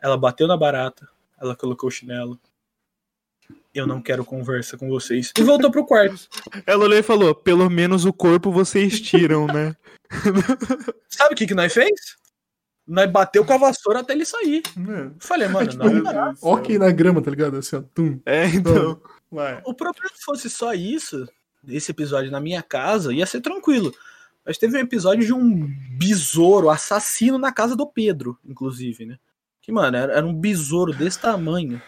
Ela bateu na barata. Ela colocou o chinelo. Eu não quero conversa com vocês. E voltou pro quarto. Ela olhou e falou: pelo menos o corpo vocês tiram, né? Sabe o que que nós fez? Nós bateu com a vassoura até ele sair. Mano, Falei, mano, tipo, não dá. ok na grama, tá ligado? Assim, ó. Tum. É, então. Vai. O problema se fosse só isso, esse episódio na minha casa, ia ser tranquilo. Mas teve um episódio de um besouro assassino na casa do Pedro, inclusive, né? Que, mano, era, era um besouro desse tamanho.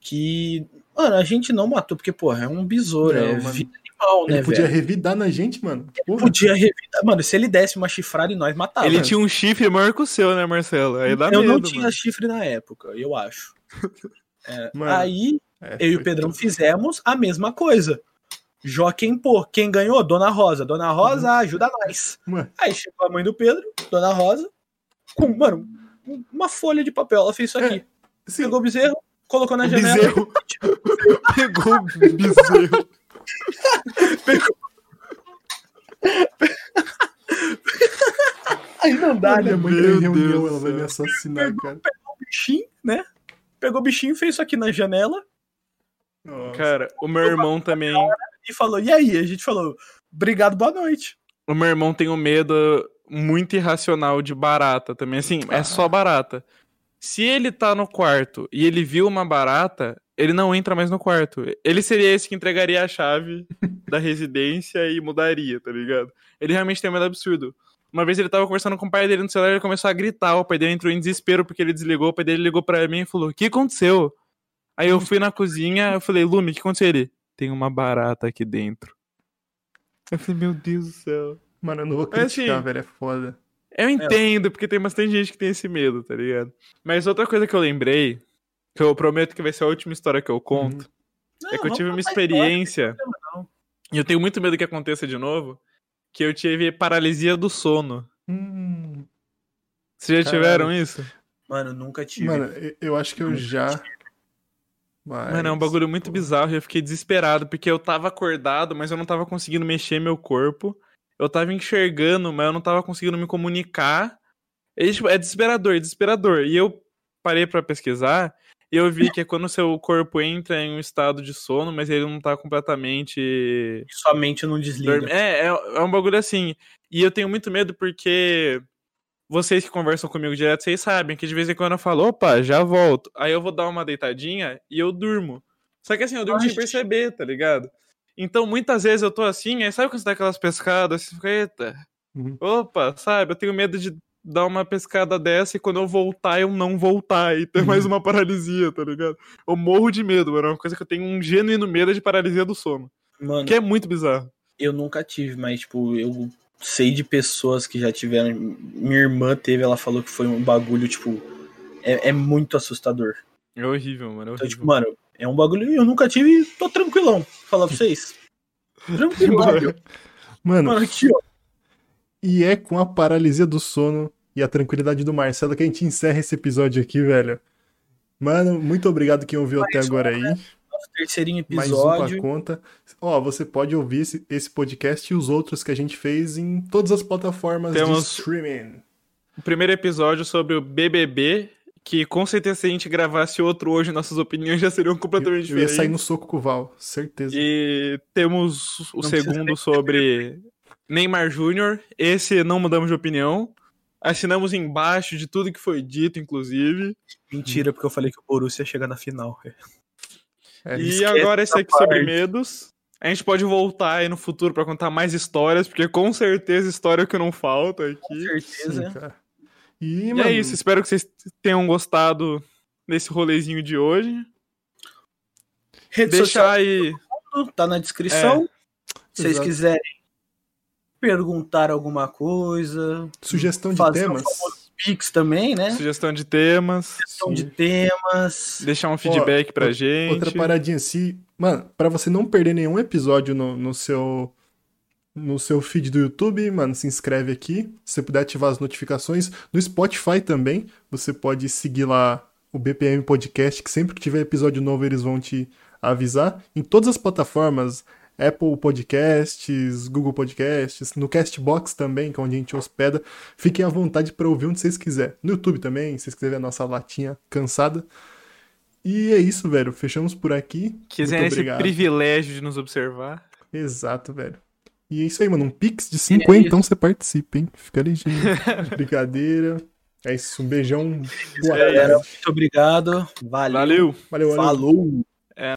Que, mano, a gente não matou, porque, porra, é um besouro, Não, é mano. vida animal, né, Ele podia velho? revidar na gente, mano. Porra. Podia revidar. Mano, se ele desse uma chifrada em nós, matava. Ele tinha um chifre maior que o seu, né, Marcelo? Aí dá eu medo, não tinha mano. chifre na época, eu acho. É, Mano, aí, É, eu e o Pedrão tudo. fizemos a mesma coisa. Joaquim Pô, quem ganhou? Dona Rosa. Dona Rosa, Uhum. ajuda nós. Mano, Aí chegou a mãe do Pedro, Dona Rosa, com, mano, uma folha de papel. Ela fez isso aqui. sim, Pegou o bezerro, colocou na o janela. bezerro. Pegou o bezerro. Aí não dá, né? Mãe, Meu reunião, Deus ela vai me assassinar, cara. O bichinho, né? Pegou o bichinho, fez isso aqui na janela Nossa. Cara, o meu irmão também. E falou: E aí? A gente falou: Obrigado, boa noite. O meu irmão tem um medo muito irracional de barata também. Assim, é só barata. Se ele tá no quarto e ele viu uma barata, ele não entra mais no quarto. Ele seria esse que entregaria a chave da residência e mudaria, tá ligado? Ele realmente tem um medo absurdo. Uma vez ele tava conversando com o pai dele no celular, ele começou a gritar, o pai dele entrou em desespero porque ele desligou, o pai dele ligou pra mim e falou: "O que aconteceu?" Aí eu fui na cozinha, eu falei: "Lume, o que aconteceu?" Ele: "Tem uma barata aqui dentro." Eu falei: "Meu Deus do céu." Mano, eu não vou Mas, criticar, assim, velho, é foda. Eu entendo, porque tem bastante gente que tem esse medo, tá ligado? Mas outra coisa que eu lembrei, que eu prometo que vai ser a última história que eu conto, Não, é que eu tive uma experiência, história, e eu tenho muito medo que aconteça de novo, que eu tive paralisia do sono. Hum, Vocês já Caralho. tiveram isso? Mano, nunca tive. mano, eu- eu acho que eu já. Mas... Mano, é um bagulho muito bizarro, eu fiquei desesperado, porque eu tava acordado, mas eu não tava conseguindo mexer meu corpo. Eu tava enxergando, mas eu não tava conseguindo me comunicar. E, tipo, é desesperador, desesperador. E eu parei pra pesquisar e eu vi que é quando o seu corpo entra em um estado de sono, mas ele não tá completamente. Sua mente não desliga. É, é, é um bagulho assim. E eu tenho muito medo porque vocês que conversam comigo direto, vocês sabem que de vez em quando eu falo, opa, já volto. Aí eu vou dar uma deitadinha e eu durmo. Só que assim, eu durmo sem Oxi. perceber, tá ligado? Então, muitas vezes eu tô assim, aí sabe quando você dá aquelas pescadas, você fica, eita, Uhum. opa, sabe? Eu tenho medo de dar uma pescada dessa e quando eu voltar, eu não voltar e ter mais uma paralisia, tá ligado? Eu morro de medo, mano. É uma coisa que eu tenho um genuíno medo de paralisia do sono. Mano, Que é muito bizarro. eu nunca tive, mas, tipo, eu sei de pessoas que já tiveram. Minha irmã teve, ela falou que foi um bagulho, tipo. É, é muito assustador. É horrível, mano. É Então, horrível. tipo, mano, é um bagulho. Eu nunca tive e tô tranquilão. Falar pra vocês. Tranquilo, Mano. Mano, aqui, ó. e é com a paralisia do sono e a tranquilidade do Marcelo que a gente encerra esse episódio aqui, velho. Mano, muito obrigado quem ouviu até agora aí. Nosso terceirinho Mais um episódio. conta. Ó, você pode ouvir esse, esse podcast e os outros que a gente fez em todas as plataformas Temos- de streaming. O primeiro episódio sobre o BBB, que com certeza se a gente gravasse outro hoje, nossas opiniões já seriam completamente Eu ia diferentes. sair no soco com o Val, certeza. E temos o Não segundo nem- sobre Neymar Júnior. Esse não mudamos de opinião. Assinamos embaixo de tudo que foi dito, inclusive. Mentira, porque eu falei que o Borussia ia chegar na final. É, e agora esse aqui sobre parte. medos. A gente pode voltar aí no futuro pra contar mais histórias, porque com certeza história é que não falta Com aqui. certeza. sim, cara. E, E mano, é isso, espero que vocês tenham gostado desse rolezinho de hoje. Rede Deixar social aí. tá na descrição. Se vocês quiserem perguntar alguma coisa, sugestão de temas. famoso Pix também, né? Sugestão de temas. Sugestão de temas. Deixar um feedback pra outra- gente. Outra paradinha assim, mano, pra você não perder nenhum episódio no, no seu no seu feed do YouTube, mano, se inscreve aqui. Se você puder ativar as notificações no Spotify também, você pode seguir lá o BPM Podcast, que sempre que tiver episódio novo eles vão te avisar. Em todas as plataformas, Apple Podcasts, Google Podcasts, no Castbox também, que é onde a gente hospeda. Fiquem à vontade para ouvir onde vocês quiserem. No YouTube também, se vocês quiserem ver a nossa latinha cansada. E é isso, velho. Fechamos por aqui. Quiserem esse privilégio de nos observar. Exato, velho. E é isso aí, mano. Um pix de 50, então você participa, hein? Fica ligeiro. Brincadeira. É isso. Um beijão. Boa É Galera, muito obrigado. Valeu. Valeu! Valeu, valeu. Falou.